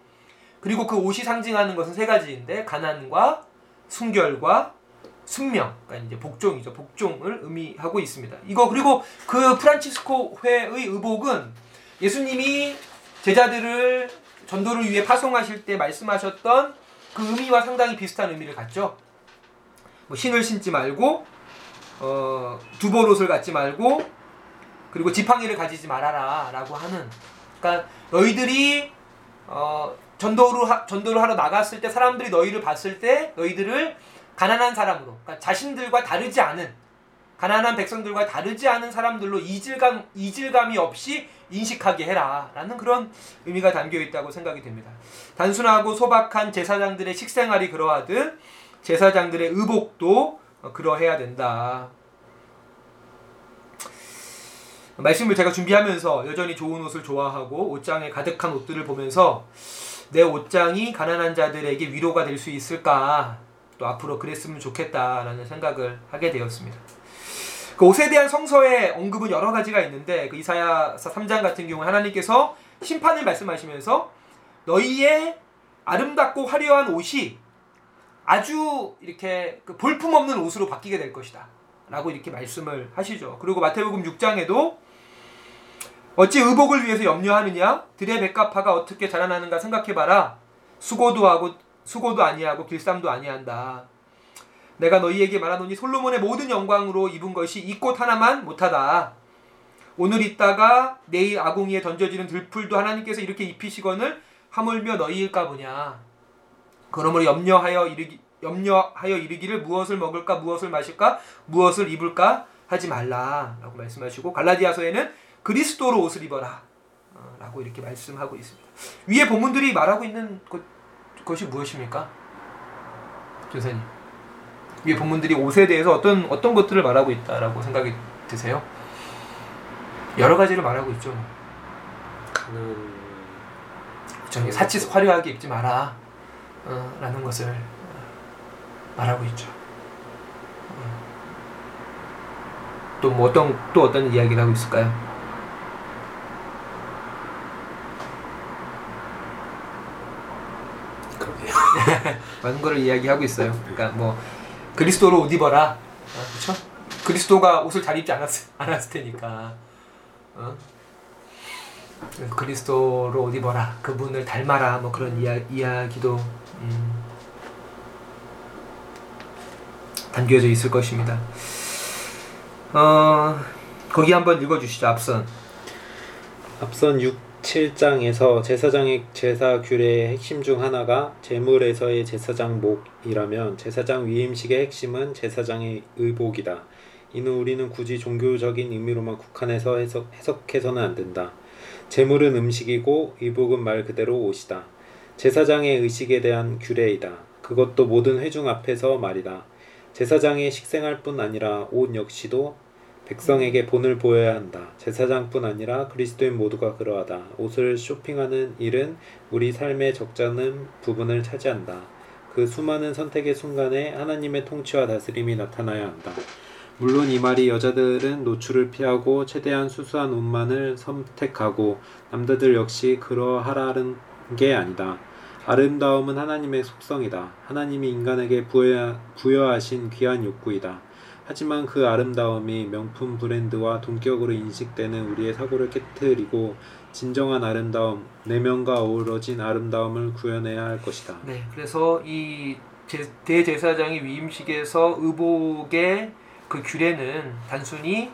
그리고 그 옷이 상징하는 것은 세 가지인데 가난과 순결과 순명, 그러니까 이제 복종이죠. 복종을 의미하고 있습니다. 이거 그리고 그 프란치스코 회의 의복은 예수님이 제자들을 전도를 위해 파송하실 때 말씀하셨던 그 의미와 상당히 비슷한 의미를 갖죠. 뭐 신을 신지 말고 어, 두벌 옷을 갖지 말고 그리고 지팡이를 가지지 말아라라고 하는 그러니까 너희들이 어, 전도를 하, 전도를 하러 나갔을 때 사람들이 너희를 봤을 때 너희들을 가난한 사람으로 그러니까 자신들과 다르지 않은 가난한 백성들과 다르지 않은 사람들로 이질감 이질감이 없이 인식하게 해라라는 그런 의미가 담겨 있다고 생각이 됩니다. 단순하고 소박한 제사장들의 식생활이 그러하듯 제사장들의 의복도 그러해야 된다. 말씀을 제가 준비하면서 여전히 좋은 옷을 좋아하고 옷장에 가득한 옷들을 보면서 내 옷장이 가난한 자들에게 위로가 될 수 있을까 또 앞으로 그랬으면 좋겠다라는 생각을 하게 되었습니다. 그 옷에 대한 성서의 언급은 여러 가지가 있는데 그 이사야서 3장 같은 경우 하나님께서 심판을 말씀하시면서 너희의 아름답고 화려한 옷이 아주 이렇게 그 볼품 없는 옷으로 바뀌게 될 것이다. 라고 이렇게 말씀을 하시죠. 그리고 마태복음 6장에도 어찌 의복을 위해서 염려하느냐? 들의 백합화가 어떻게 자라나는가 생각해봐라. 수고도 하고 수고도 아니하고 길쌈도 아니한다. 내가 너희에게 말하노니 솔로몬의 모든 영광으로 입은 것이 이 꽃 하나만 못하다. 오늘 있다가 내일 아궁이에 던져지는 들풀도 하나님께서 이렇게 입히시거늘 하물며 너희일까 보냐. 그러므로 염려하여 이르기 염려하여 이르기를 무엇을 먹을까 무엇을 마실까 무엇을 입을까 하지 말라라고 말씀하시고 갈라디아서에는 그리스도로 옷을 입어라 어, 라고 이렇게 말씀하고 있습니다. 위에 본문들이 말하고 있는 것, 것이 무엇입니까? 교사님. 위에 본문들이 옷에 대해서 어떤 어떤 것들을 말하고 있다라고 생각이 드세요? 여러 가지를 말하고 있죠. 저기 사치 화려하게 입지 마라 어, 라는 것을 말하고 있죠. 어. 또뭐 어떤 또 어떤 이야기를 하고 있을까요? 많은 거를 이야기하고 있어요. 그러니까 뭐 그리스도로 옷 입어라, 어, 그렇죠? 그리스도가 옷을 잘 입지 않았, 않았을 테니까. 어? 그리스도로 옷 입어라 그분을 닮아라 뭐 그런 이야, 이야기도 음, 담겨져 있을 것입니다. 어, 거기 한번 읽어주시죠 앞선. 앞선 6, 7장에서 제사장의 제사 규례의 핵심 중 하나가 제물에서의 제사장 목이라면 제사장 위임식의 핵심은 제사장의 의복이다. 이는 우리는 굳이 종교적인 의미로만 국한해서 해석, 해석해서는 안 된다. 제물은 음식이고 의복은 말 그대로 옷이다. 제사장의 의식에 대한 규례이다. 그것도 모든 회중 앞에서 말이다. 제사장이 식생할 뿐 아니라 옷 역시도 백성에게 본을 보여야 한다. 제사장뿐 아니라 그리스도인 모두가 그러하다. 옷을 쇼핑하는 일은 우리 삶의 적잖은 부분을 차지한다. 그 수많은 선택의 순간에 하나님의 통치와 다스림이 나타나야 한다. 물론 이 말이 여자들은 노출을 피하고 최대한 수수한 옷만을 선택하고 남자들 역시 그러하라는 게 아니다. 아름다움은 하나님의 속성이다. 하나님이 인간에게 부여, 부여 하신 귀한 욕구이다. 하지만 그 아름다움이 명품 브랜드와 동격으로 인식되는 우리의 사고를 깨뜨리고 진정한 아름다움, 내면과 어우러진 아름다움을 구현해야 할 것이다. 네, 그래서 이 제, 대제사장의 위임식에서 의복의 그 규례는 단순히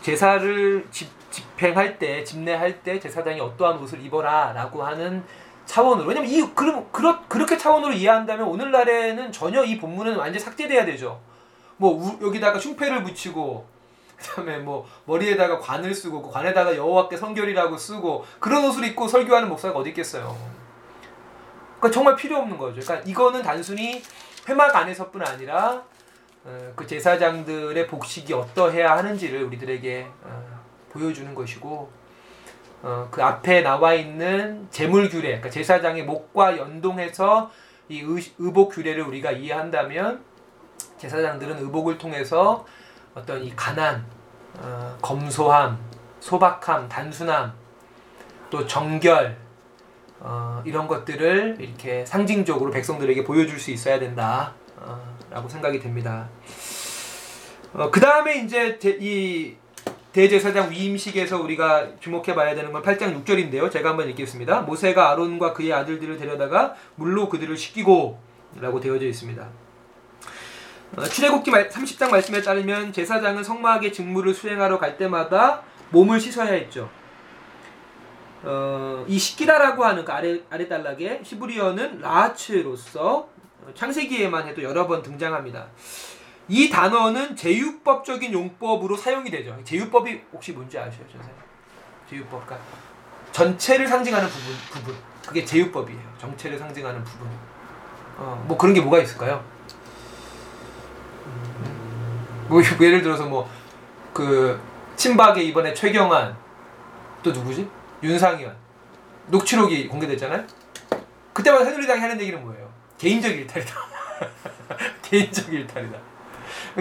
제사를 집, 집행할 때, 집례할 때 제사장이 어떠한 옷을 입어라라고 하는 차원으로 왜냐면 이 그럼 그렇 그렇게 차원으로 이해한다면 오늘날에는 전혀 이 본문은 완전 삭제돼야 되죠. 뭐 우, 여기다가 흉패를 붙이고 그다음에 뭐 머리에다가 관을 쓰고 그 관에다가 여호와께 성결이라고 쓰고 그런 옷을 입고 설교하는 목사가 어디 있겠어요. 그러니까 정말 필요 없는 거죠. 그러니까 이거는 단순히 회막 안에서뿐 아니라 어, 그 제사장들의 복식이 어떠해야 하는지를 우리들에게 어, 보여주는 것이고 어, 그 앞에 나와 있는 제물 규례, 그러니까 제사장의 목과 연동해서 이 의, 의복 규례를 우리가 이해한다면 제사장들은 의복을 통해서 어떤 이 가난, 어, 검소함, 소박함, 단순함, 또 정결 어, 이런 것들을 이렇게 상징적으로 백성들에게 보여줄 수 있어야 된다. 어, 라고 생각이 됩니다. 어, 그 다음에 이제 대, 이 대제사장 위임식에서 우리가 주목해 봐야 되는 건 8장 6절인데요. 제가 한번 읽겠습니다. 모세가 아론과 그의 아들들을 데려다가 물로 그들을 씻기고 라고 되어져 있습니다. 어, 출애굽기 30장 말씀에 따르면 제사장은 성막의 직무를 수행하러 갈 때마다 몸을 씻어야 했죠. 어, 이 씻기다라고 하는 그 아래 아래 단락에 히브리어는 라츠로서 창세기에만 해도 여러 번 등장합니다. 이 단어는 제유법적인 용법으로 사용이 되죠. 제유법이 혹시 뭔지 아셔요, 선생님? 제유법가 전체를 상징하는 부분, 부분. 그게 제유법이에요. 정체를 상징하는 부분. 어, 뭐 그런 게 뭐가 있을까요? 음, 뭐 예를 들어서 뭐 그 친박의 이번에 최경환 또 누구지? 윤상현 녹취록이 공개됐잖아요. 그때마다 새누리당이 하는 얘기는 뭐예요? 개인적 일탈이다. 개인적 일탈이다.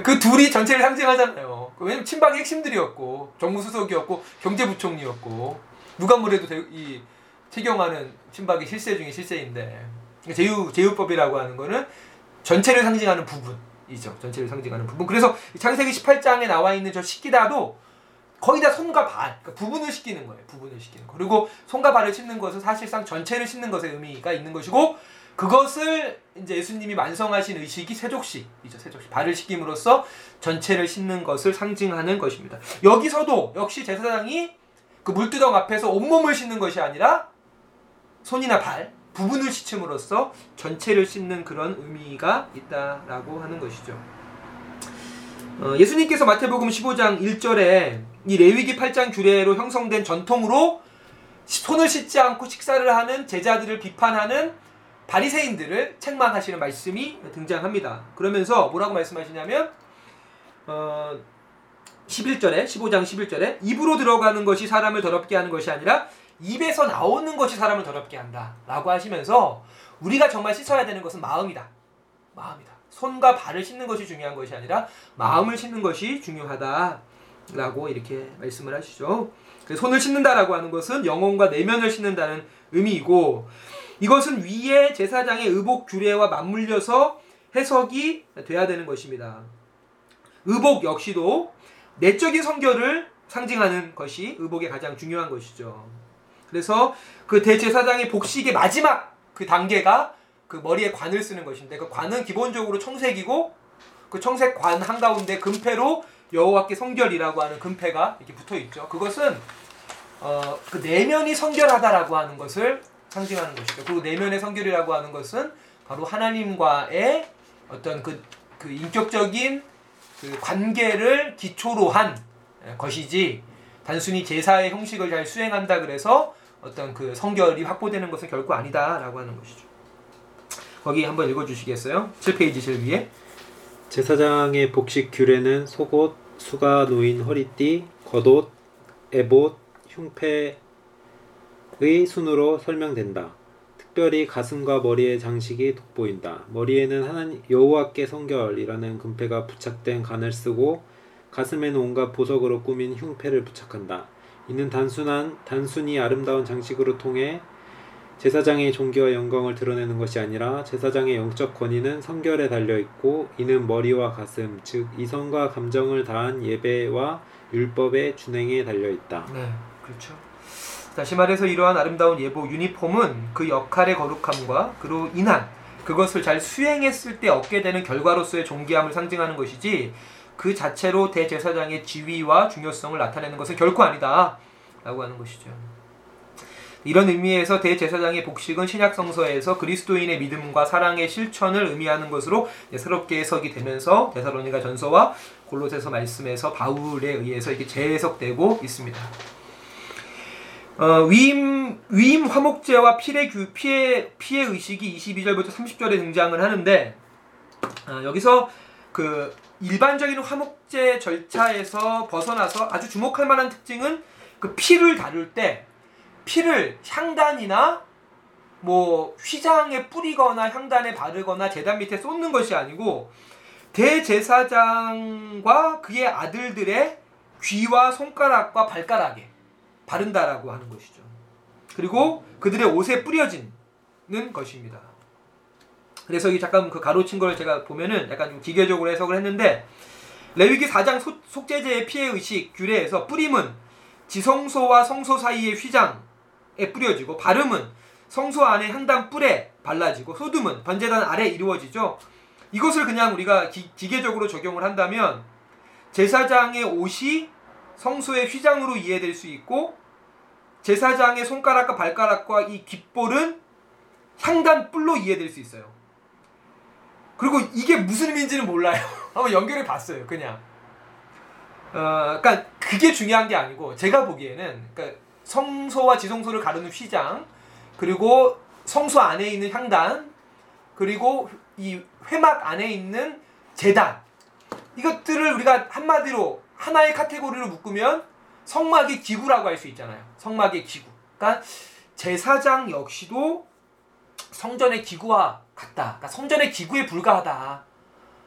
그 둘이 전체를 상징하잖아요. 왜냐면 친박의 핵심들이었고 정무수석이었고 경제부총리였고 누가 뭐래도 이 최경환은 친박의 실세 중에 실세인데 제휴 제휴법이라고 하는 거는 전체를 상징하는 부분이죠. 전체를 상징하는 부분. 그래서 창세기 18장에 나와 있는 저 식기다도 거의 다 손과 발, 그러니까 부분을 시키는 거예요. 부분을 시키는 거. 그리고 손과 발을 씻는 것은 사실상 전체를 씻는 것의 의미가 있는 것이고 그것을 이제 예수님이 완성하신 의식이 세족식이죠. 세족식. 발을 씻김으로써 전체를 씻는 것을 상징하는 것입니다. 여기서도 역시 제사장이 그 물두덩 앞에서 온몸을 씻는 것이 아니라 손이나 발 부분을 씻음으로써 전체를 씻는 그런 의미가 있다라고 하는 것이죠. 어, 예수님께서 마태복음 15장 1절에 이 레위기 8장 규례로 형성된 전통으로 손을 씻지 않고 식사를 하는 제자들을 비판하는 바리새인들을 책망하시는 말씀이 등장합니다. 그러면서 뭐라고 말씀하시냐면 어 11절에 15장 11절에 입으로 들어가는 것이 사람을 더럽게 하는 것이 아니라 입에서 나오는 것이 사람을 더럽게 한다라고 하시면서 우리가 정말 씻어야 되는 것은 마음이다. 마음이다. 손과 발을 씻는 것이 중요한 것이 아니라 마음을 씻는 것이 중요하다라고 이렇게 말씀을 하시죠. 손을 씻는다라고 하는 것은 영혼과 내면을 씻는다는 의미이고 이것은 위에 제사장의 의복 규례와 맞물려서 해석이 돼야 되는 것입니다. 의복 역시도 내적인 성결을 상징하는 것이 의복의 가장 중요한 것이죠. 그래서 그 대제사장의 복식의 마지막 그 단계가 그 머리에 관을 쓰는 것인데 그 관은 기본적으로 청색이고 그 청색 관 한가운데 금패로 여호와께 성결이라고 하는 금패가 이렇게 붙어 있죠. 그것은 어, 그 내면이 성결하다라고 하는 것을 상징하는 것이죠. 그리고 내면의 성결이라고 하는 것은 바로 하나님과의 어떤 그, 그 인격적인 그 관계를 기초로 한 것이지 단순히 제사의 형식을 잘 수행한다 그래서 어떤 그 성결이 확보되는 것은 결코 아니다라고 하는 것이죠. 거기 한번 읽어주시겠어요? 7페이지 제일 위에. 제사장의 복식 규례는 속옷, 수가 놓인 허리띠, 겉옷, 에봇, 흉패 의 순으로 설명된다. 특별히 가슴과 머리의 장식이 돋보인다. 머리에는 하나님 여호와께 성결이라는 금패가 부착된 간을 쓰고 가슴에는 온갖 보석으로 꾸민 흉패를 부착한다. 이는 단순한 단순히 아름다운 장식으로 통해 제사장의 종교와 영광을 드러내는 것이 아니라 제사장의 영적 권위는 성결에 달려 있고 이는 머리와 가슴 즉 이성과 감정을 다한 예배와 율법의 준행에 달려 있다. 네, 그렇죠. 다시 말해서 이러한 아름다운 예복 유니폼은 그 역할의 거룩함과 그로 인한 그것을 잘 수행했을 때 얻게 되는 결과로서의 존귀함을 상징하는 것이지 그 자체로 대제사장의 지위와 중요성을 나타내는 것은 결코 아니다. 라고 하는 것이죠. 이런 의미에서 대제사장의 복식은 신약 성서에서 그리스도인의 믿음과 사랑의 실천을 의미하는 것으로 새롭게 해석이 되면서 데살로니가 전서와 골로새서 말씀에서 바울에 의해서 이렇게 재해석되고 있습니다. 어, 위임 위임 화목제와 피해 피해 피해 의식이 22절부터 30절에 등장을 하는데 어, 여기서 그 일반적인 화목제 절차에서 벗어나서 아주 주목할 만한 특징은 그 피를 다룰 때 피를 향단이나 뭐 휘장에 뿌리거나 향단에 바르거나 재단 밑에 쏟는 것이 아니고 대제사장과 그의 아들들의 귀와 손가락과 발가락에 바른다라고 하는 것이죠. 그리고 그들의 옷에 뿌려지는 것입니다. 그래서 이 잠깐 그 가로친 걸 제가 보면은 약간 좀 기계적으로 해석을 했는데 레위기 4장 소, 속죄제의 피해 의식 규례에서 뿌림은 지성소와 성소 사이의 휘장에 뿌려지고 발음은 성소 안에 향단 뿔에 발라지고 소둠은 번제단 아래 이루어지죠. 이것을 그냥 우리가 기, 기계적으로 적용을 한다면 제사장의 옷이 성소의 휘장으로 이해될 수 있고 제사장의 손가락과 발가락과 이 깃볼은 향단 뿔로 이해될 수 있어요. 그리고 이게 무슨 의미인지는 몰라요. 한번 연결해 봤어요. 그냥. 어, 그러니까 그게 중요한 게 아니고 제가 보기에는 그러니까 성소와 지성소를 가르는 휘장 그리고 성소 안에 있는 향단 그리고 이 회막 안에 있는 재단 이것들을 우리가 한마디로 하나의 카테고리로 묶으면 성막의 기구라고 할 수 있잖아요. 성막의 기구. 그러니까 제사장 역시도 성전의 기구와 같다. 그러니까 성전의 기구에 불과하다.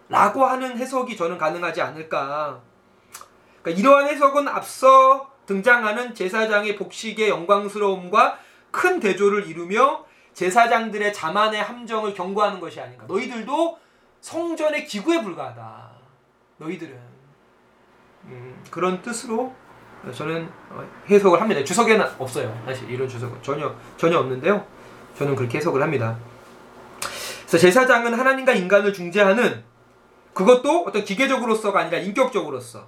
라고 하는 해석이 저는 가능하지 않을까. 그러니까 이러한 해석은 앞서 등장하는 제사장의 복식의 영광스러움과 큰 대조를 이루며 제사장들의 자만의 함정을 경고하는 것이 아닌가. 너희들도 성전의 기구에 불과하다. 너희들은. 음, 그런 뜻으로 저는 어, 해석을 합니다. 주석에는 없어요. 사실 이런 주석은 전혀 전혀 없는데요. 저는 그렇게 해석을 합니다. 그래서 제사장은 하나님과 인간을 중재하는 그것도 어떤 기계적으로서가 아니라 인격적으로서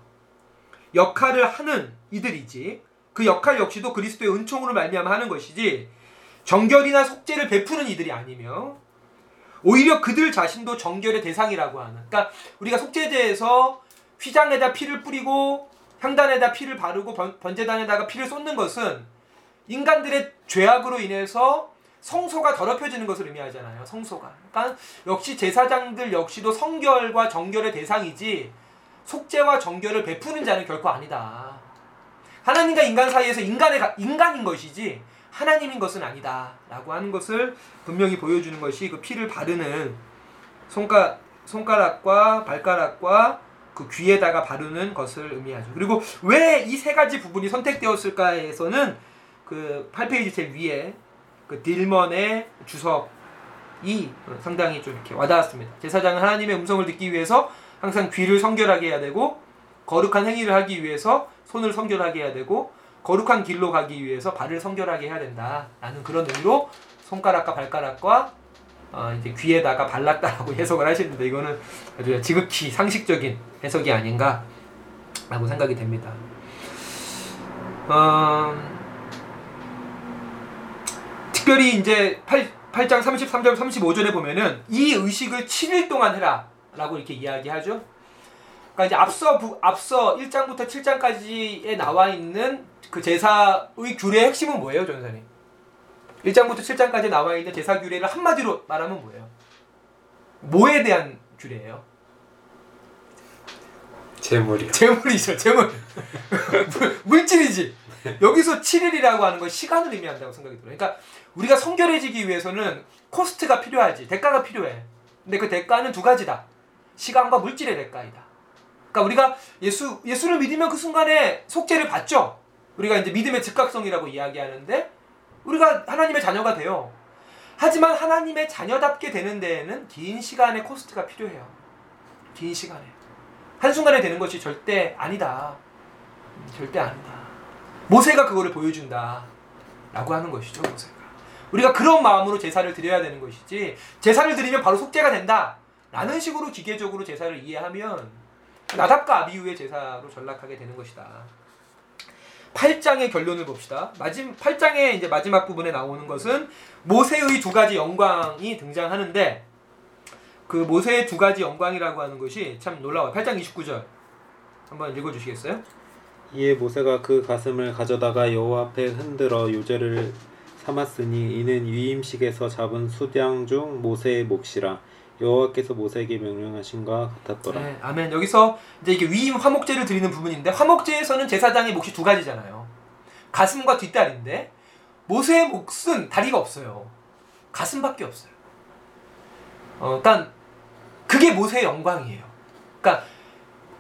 역할을 하는 이들이지 그 역할 역시도 그리스도의 은총으로 말미암아 하는 것이지 정결이나 속죄를 베푸는 이들이 아니며 오히려 그들 자신도 정결의 대상이라고 하는 그러니까 우리가 속죄제에서 휘장에다 피를 뿌리고 향단에다 피를 바르고 번제단에다가 피를 쏟는 것은 인간들의 죄악으로 인해서 성소가 더럽혀지는 것을 의미하잖아요. 성소가. 그러니까 역시 제사장들 역시도 성결과 정결의 대상이지 속죄와 정결을 베푸는 자는 결코 아니다. 하나님과 인간 사이에서 인간의 인간인 것이지 하나님인 것은 아니다라고 하는 것을 분명히 보여주는 것이 그 피를 바르는 손가 손가락과 발가락과 그 귀에다가 바르는 것을 의미하죠. 그리고 왜 이 세 가지 부분이 선택되었을까에서는 그 8페이지 제일 위에 그 딜먼의 주석이 상당히 좀 이렇게 와닿았습니다. 제사장은 하나님의 음성을 듣기 위해서 항상 귀를 성결하게 해야 되고 거룩한 행위를 하기 위해서 손을 성결하게 해야 되고 거룩한 길로 가기 위해서 발을 성결하게 해야 된다라는 그런 의미로 손가락과 발가락과 어, 이제 귀에다가 발랐다라고 해석을 하시는데 이거는 아주 지극히 상식적인 해석이 아닌가라고 생각이 됩니다. 어, 특별히 이제 8, 8장 33절 35절에 보면은 이 의식을 7일 동안 해라라고 이렇게 이야기하죠. 그러니까 이제 앞서 부, 앞서 1장부터 7장까지에 나와 있는 그 제사의 규례의 핵심은 뭐예요, 전사님? 1장부터 7장까지 나와 있는 제사 규례를 한마디로 말하면 뭐예요? 뭐에 대한 규례예요? 재물이요. 재물이죠, 재물. 물질이지. 여기서 7일이라고 하는 건 시간을 의미한다고 생각이 들어요. 그러니까 우리가 성결해지기 위해서는 코스트가 필요하지, 대가가 필요해. 근데 그 대가는 두 가지다. 시간과 물질의 대가이다. 그러니까 우리가 예수 예수를 믿으면 그 순간에 속죄를 받죠. 우리가 이제 믿음의 즉각성이라고 이야기하는데 우리가 하나님의 자녀가 돼요. 하지만 하나님의 자녀답게 되는 데에는 긴 시간의 코스트가 필요해요. 긴 시간에. 한순간에 되는 것이 절대 아니다. 음, 절대 아니다. 모세가 그거를 보여준다. 라고 하는 것이죠, 모세가. 우리가 그런 마음으로 제사를 드려야 되는 것이지, 제사를 드리면 바로 속죄가 된다. 라는 식으로 기계적으로 제사를 이해하면, 나답과 아비우의 제사로 전락하게 되는 것이다. 8장의 결론을 봅시다. 마지, 8장의 이제 마지막 부분에 나오는 것은 모세의 두 가지 영광이 등장하는데, 그 모세의 두 가지 영광이라고 하는 것이 참 놀라워요. 8장 29절. 한번 읽어 주시겠어요? 이에 모세가 그 가슴을 가져다가 여호와 앞에 흔들어 요제를 삼았으니 이는 위임식에서 잡은 수량 중 모세의 몫이라 여호와께서 모세에게 명령하신과 같았더라. 네, 아멘. 여기서 이제 이게 위임 화목제를 드리는 부분인데 화목제에서는 제사장의 몫이 두 가지잖아요. 가슴과 뒷다리인데 모세의 몫은 다리가 없어요. 가슴밖에 없어요. 어, 일단 그게 모세의 영광이에요. 그러니까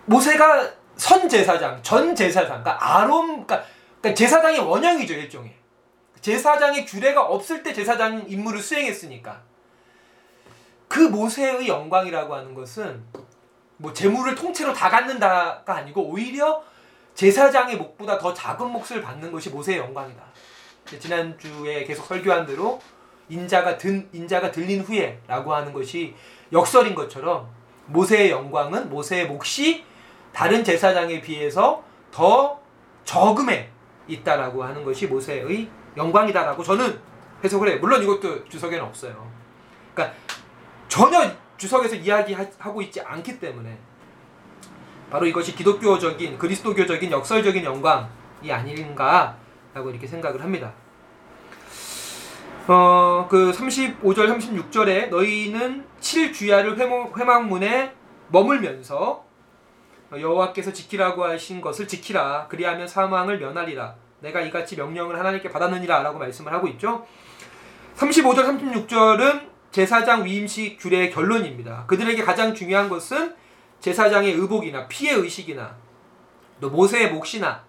모세가 선 제사장, 전 제사장, 그러니까 아론, 그러니까, 그러니까 제사장의 원형이죠 일종의. 제사장의 규례가 없을 때 제사장 임무를 수행했으니까 그 모세의 영광이라고 하는 것은 뭐 재물을 통째로 다 갖는다가 아니고 오히려 제사장의 몫보다 더 작은 몫을 받는 것이 모세의 영광이다. 지난주에 계속 설교한 대로 인자가 든 인자가 들린 후에라고 하는 것이 역설인 것처럼 모세의 영광은 모세의 몫이 다른 제사장에 비해서 더 적음에 있다라고 하는 것이 모세의 영광이다라고 저는 해석을 해요. 물론 이것도 주석에는 없어요. 그러니까 전혀 주석에서 이야기하고 있지 않기 때문에 바로 이것이 기독교적인 그리스도교적인 역설적인 영광이 아닌가라고 이렇게 생각을 합니다. 어, 그 35절 36절에 너희는 7주야를 회막문에 머물면서 여호와께서 지키라고 하신 것을 지키라. 그리하면 사망을 면하리라. 내가 이같이 명령을 하나님께 받았느니라 라고 말씀을 하고 있죠. 35절 36절은 제사장 위임식 규례의 결론입니다. 그들에게 가장 중요한 것은 제사장의 의복이나 피해 의식이나 또 모세의 몫이나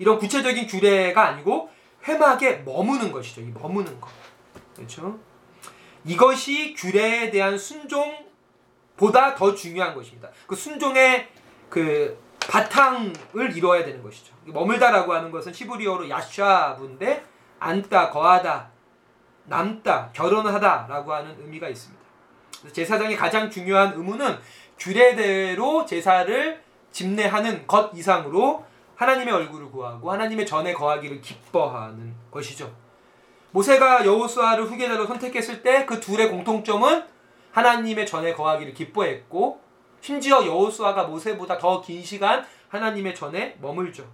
이런 구체적인 규례가 아니고 회막에 머무는 것이죠. 이 머무는 것. 그렇죠? 이것이 규례에 대한 순종보다 더 중요한 것입니다. 그 순종의 그 바탕을 이루어야 되는 것이죠. 머물다라고 하는 것은 히브리어로 야샤브인데 앉다, 거하다, 남다, 결혼하다라고 하는 의미가 있습니다. 제사장의 가장 중요한 의무는 규례대로 제사를 집례하는 것 이상으로 하나님의 얼굴을 구하고 하나님의 전에 거하기를 기뻐하는 것이죠. 모세가 여호수아를 후계자로 선택했을 때 그 둘의 공통점은 하나님의 전에 거하기를 기뻐했고 심지어 여호수아가 모세보다 더 긴 시간 하나님의 전에 머물죠.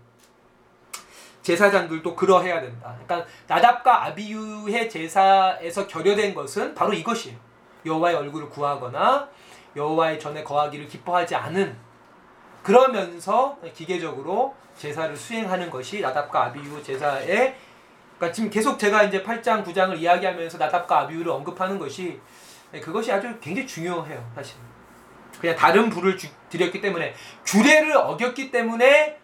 제사장들도 그러해야 된다. 그러니까 나답과 아비유의 제사에서 결여된 것은 바로 이것이에요. 여호와의 얼굴을 구하거나 여호와의 전에 거하기를 기뻐하지 않은 그러면서 기계적으로 제사를 수행하는 것이 나답과 아비유 제사의 그러니까 지금 계속 제가 이제 8장 9장을 이야기하면서 나답과 아비유를 언급하는 것이 그것이 아주 굉장히 중요해요, 사실. 그냥 다른 불을 주, 드렸기 때문에 규례를 어겼기 때문에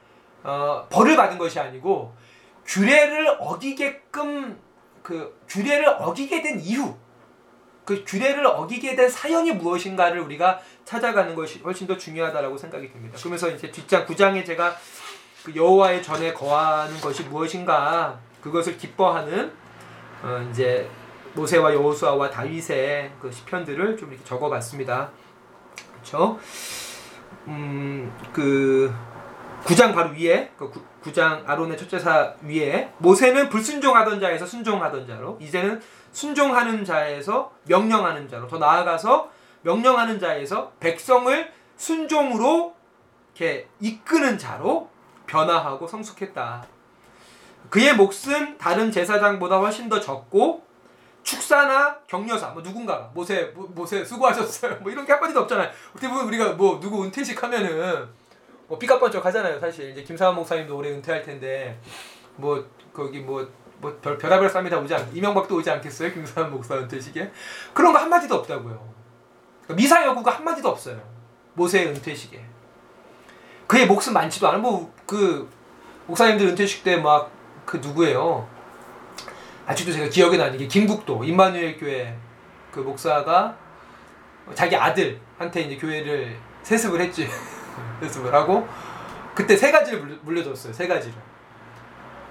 어, 벌을 받은 것이 아니고 규례를 어기게끔 그 규례를 어기게 된 이유 그 규례를 어기게 된 사연이 무엇인가를 우리가 찾아가는 것이 훨씬 더 중요하다라고 생각이 듭니다. 그러면서 이제 뒷장 9장에 제가 그 여호와의 전에 거하는 것이 무엇인가 그것을 기뻐하는 어, 이제 모세와 여호수아와 다윗의 그 시편들을 좀 이렇게 적어봤습니다. 그렇죠? 음 그 구장 바로 위에 그 구, 구장 아론의 첫째사 위에 모세는 불순종하던 자에서 순종하던 자로 이제는 순종하는 자에서 명령하는 자로 더 나아가서 명령하는 자에서 백성을 순종으로 이렇게 이끄는 자로 변화하고 성숙했다. 그의 몫은 다른 제사장보다 훨씬 더 적고 축사나 격려사 뭐 누군가가 모세 모, 모세 수고하셨어요 뭐 이런 게 한마디도 없잖아요. 어떻게 보면 우리가 뭐 누구 은퇴식 하면은 뭐 삐까뻔쩍 하잖아요. 사실 이제 김사환 목사님도 올해 은퇴할 텐데 뭐 거기 뭐 뭐 별, 별하별 쌈이 다 오지 않 이명박도 오지 않겠어요? 김사환 목사 은퇴식에 그런 거 한마디도 없다고요. 그러니까 미사 여구가 한마디도 없어요. 모세의 은퇴식에 그의 몫은 많지도 않아. 뭐그 목사님들 은퇴식 때 막 그 누구예요? 아직도 제가 기억에 나는 게 김국도 임마누엘 교회 그 목사가 자기 아들한테 이제 교회를 세습을 했지. 세습을 하고 그때 세 가지를 물려, 물려줬어요. 세 가지를.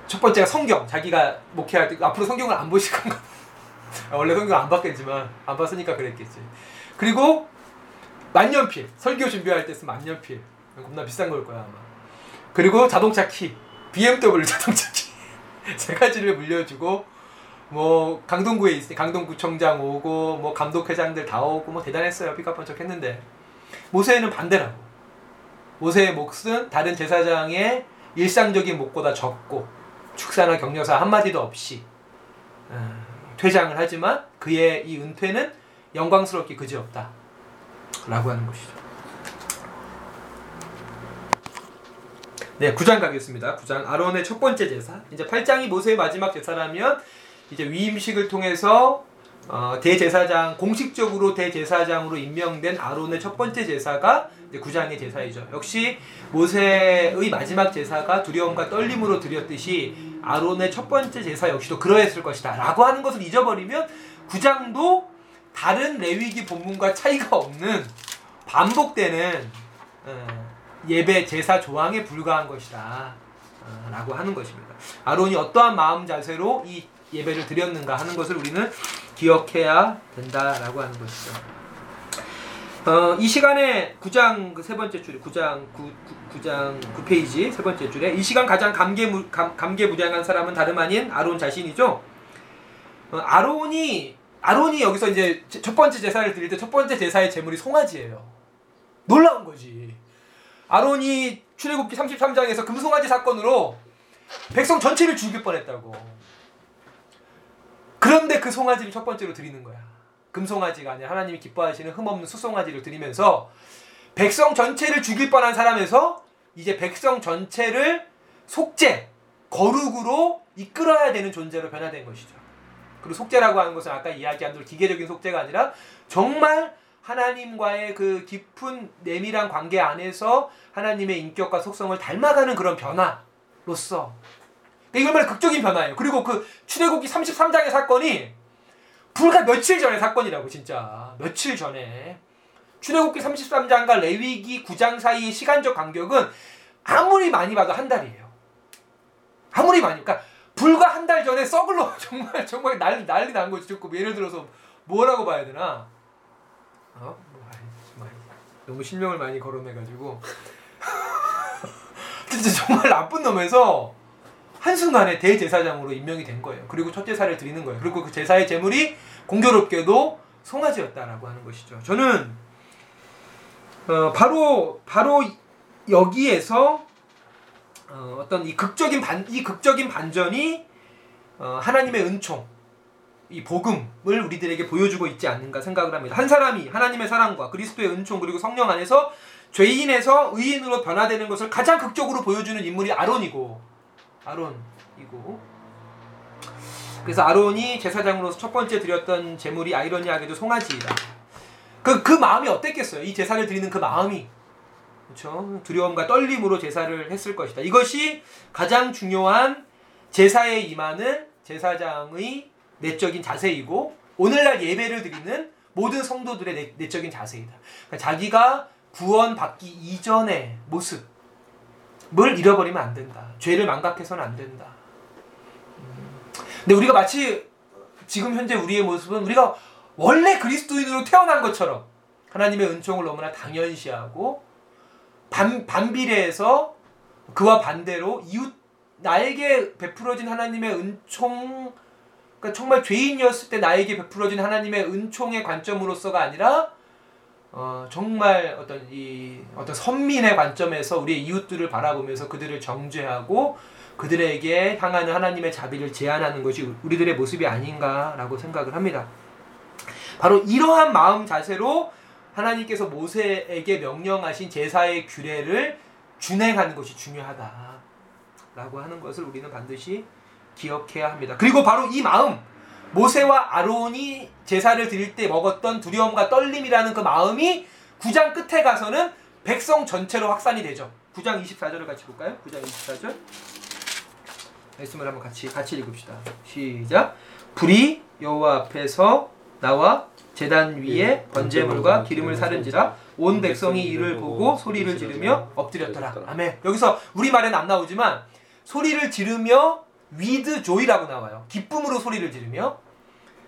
첫 번째가 성경. 자기가 목회할 때 앞으로 성경을 안 보실 건가? 원래 성경 안 봤겠지만 안 봤으니까 그랬겠지. 그리고 만년필. 설교 준비할 때 쓰면 만년필. 겁나 비싼 걸 거야 아마. 그리고 자동차 키. BMW 자동차 키. 세 가지를 물려주고 뭐 강동구에 있으니 강동구청장 오고 뭐 감독회장들 다 오고 뭐 대단했어요. 삐까뻔쩍 했는데 모세는 반대라고. 모세의 몫은 다른 제사장의 일상적인 몫보다 적고 축사나 격려사 한마디도 없이 음, 퇴장을 하지만 그의 이 은퇴는 영광스럽게 그지없다 라고 하는 것이죠. 네 9장 가겠습니다. 9장. 아론의 첫 번째 제사. 이제 8장이 모세의 마지막 제사라면 이제 위임식을 통해서 어, 대제사장 공식적으로 대제사장으로 임명된 아론의 첫 번째 제사가 구장의 제사이죠. 역시 모세의 마지막 제사가 두려움과 떨림으로 드렸듯이 아론의 첫 번째 제사 역시도 그러했을 것이다 라고 하는 것을 잊어버리면 구장도 다른 레위기 본문과 차이가 없는 반복되는 어, 예배 제사 조항에 불과한 것이다. 어, 라고 하는 것입니다. 아론이 어떠한 마음 자세로 이 예배를 드렸는가 하는 것을 우리는 기억해야 된다라고 하는 것이죠. 어, 이 시간에 9장 그 세 번째 줄에 9장 9, 9, 장 9페이지 세 번째 줄에 이 시간 가장 감개무, 감, 감개무량한 사람은 다름 아닌 아론 자신이죠. 어, 아론이 아론이 여기서 이제 첫 번째 제사를 드릴 때 첫 번째 제사의 제물이 송아지예요. 놀라운 거지. 아론이 출애굽기 33장에서 금송아지 사건으로 백성 전체를 죽일 뻔했다고. 그런데 그 송아지를 첫 번째로 드리는 거야. 금송아지가 아니라 하나님이 기뻐하시는 흠없는 수송아지를 드리면서 백성 전체를 죽일 뻔한 사람에서 이제 백성 전체를 속죄, 거룩으로 이끌어야 되는 존재로 변화된 것이죠. 그리고 속죄라고 하는 것은 아까 이야기한 대로 기계적인 속죄가 아니라 정말 하나님과의 그 깊은 내밀한 관계 안에서 하나님의 인격과 속성을 닮아가는 그런 변화로서 이게 얼마나 극적인 변화예요. 그리고 그 출애굽기 33장의 사건이 불과 며칠 전의 사건이라고 진짜 며칠 전에 출애굽기 33장과 레위기 9장 사이의 시간적 간격은 아무리 많이 봐도 한 달이에요. 아무리 많이 그러니까 불과 한 달 전에 썩을로 정말 정말 난리 난리 난 거지. 뭐 예를 들어서 뭐라고 봐야 되나? 어? 뭐, 너무 실명을 많이 거론해가지고 진짜 정말 나쁜 놈에서 한순간에 대제사장으로 임명이 된 거예요. 그리고 첫 제사를 드리는 거예요. 그리고 그 제사의 제물이 공교롭게도 송아지였다라고 하는 것이죠. 저는 어, 바로 바로 여기에서 어, 어떤 이 극적인 반 이 극적인 반전이 어, 하나님의 은총 이 복음을 우리들에게 보여주고 있지 않는가 생각을 합니다. 한 사람이 하나님의 사랑과 그리스도의 은총 그리고 성령 안에서 죄인에서 의인으로 변화되는 것을 가장 극적으로 보여주는 인물이 아론이고 아론이고 그래서 아론이 제사장으로서 첫 번째 드렸던 제물이 아이러니하게도 송아지이다. 그, 그 마음이 어땠겠어요? 이 제사를 드리는 그 마음이. 그렇죠? 두려움과 떨림으로 제사를 했을 것이다. 이것이 가장 중요한 제사에 임하는 제사장의 내적인 자세이고 오늘날 예배를 드리는 모든 성도들의 내, 적인 자세이다. 그러니까 자기가 구원받기 이전의 모습, 뭘 잃어버리면 안 된다. 죄를 망각해서는 안 된다. 음. 근데 우리가 마치 지금 현재 우리의 모습은 우리가 원래 그리스도인으로 태어난 것처럼 하나님의 은총을 너무나 당연시하고 반, 반비례해서 그와 반대로 이웃 나에게 베풀어진 하나님의 은총 그러니까 정말 죄인이었을 때 나에게 베풀어진 하나님의 은총의 관점으로서가 아니라 어, 정말 어떤 이 어떤 선민의 관점에서 우리의 이웃들을 바라보면서 그들을 정죄하고 그들에게 향하는 하나님의 자비를 제안하는 것이 우리들의 모습이 아닌가라고 생각을 합니다. 바로 이러한 마음 자세로 하나님께서 모세에게 명령하신 제사의 규례를 준행하는 것이 중요하다라고 하는 것을 우리는 반드시 기억해야 합니다. 그리고 바로 이 마음 모세와 아론이 제사를 드릴 때 먹었던 두려움과 떨림이라는 그 마음이 9장 끝에 가서는 백성 전체로 확산이 되죠. 9장 24절을 같이 볼까요? 9장 24절. 말씀을 한번 같이 같이 읽읍시다. 시작. 불이 여호와 앞에서 나와 제단 위에 번제물과 기름을 사른지라 온 백성이 이를 보고 소리를 지르며 엎드렸더라. 아멘. 여기서 우리 말에는 안 나오지만 소리를 지르며 with joy라고 나와요. 기쁨으로 소리를 지르며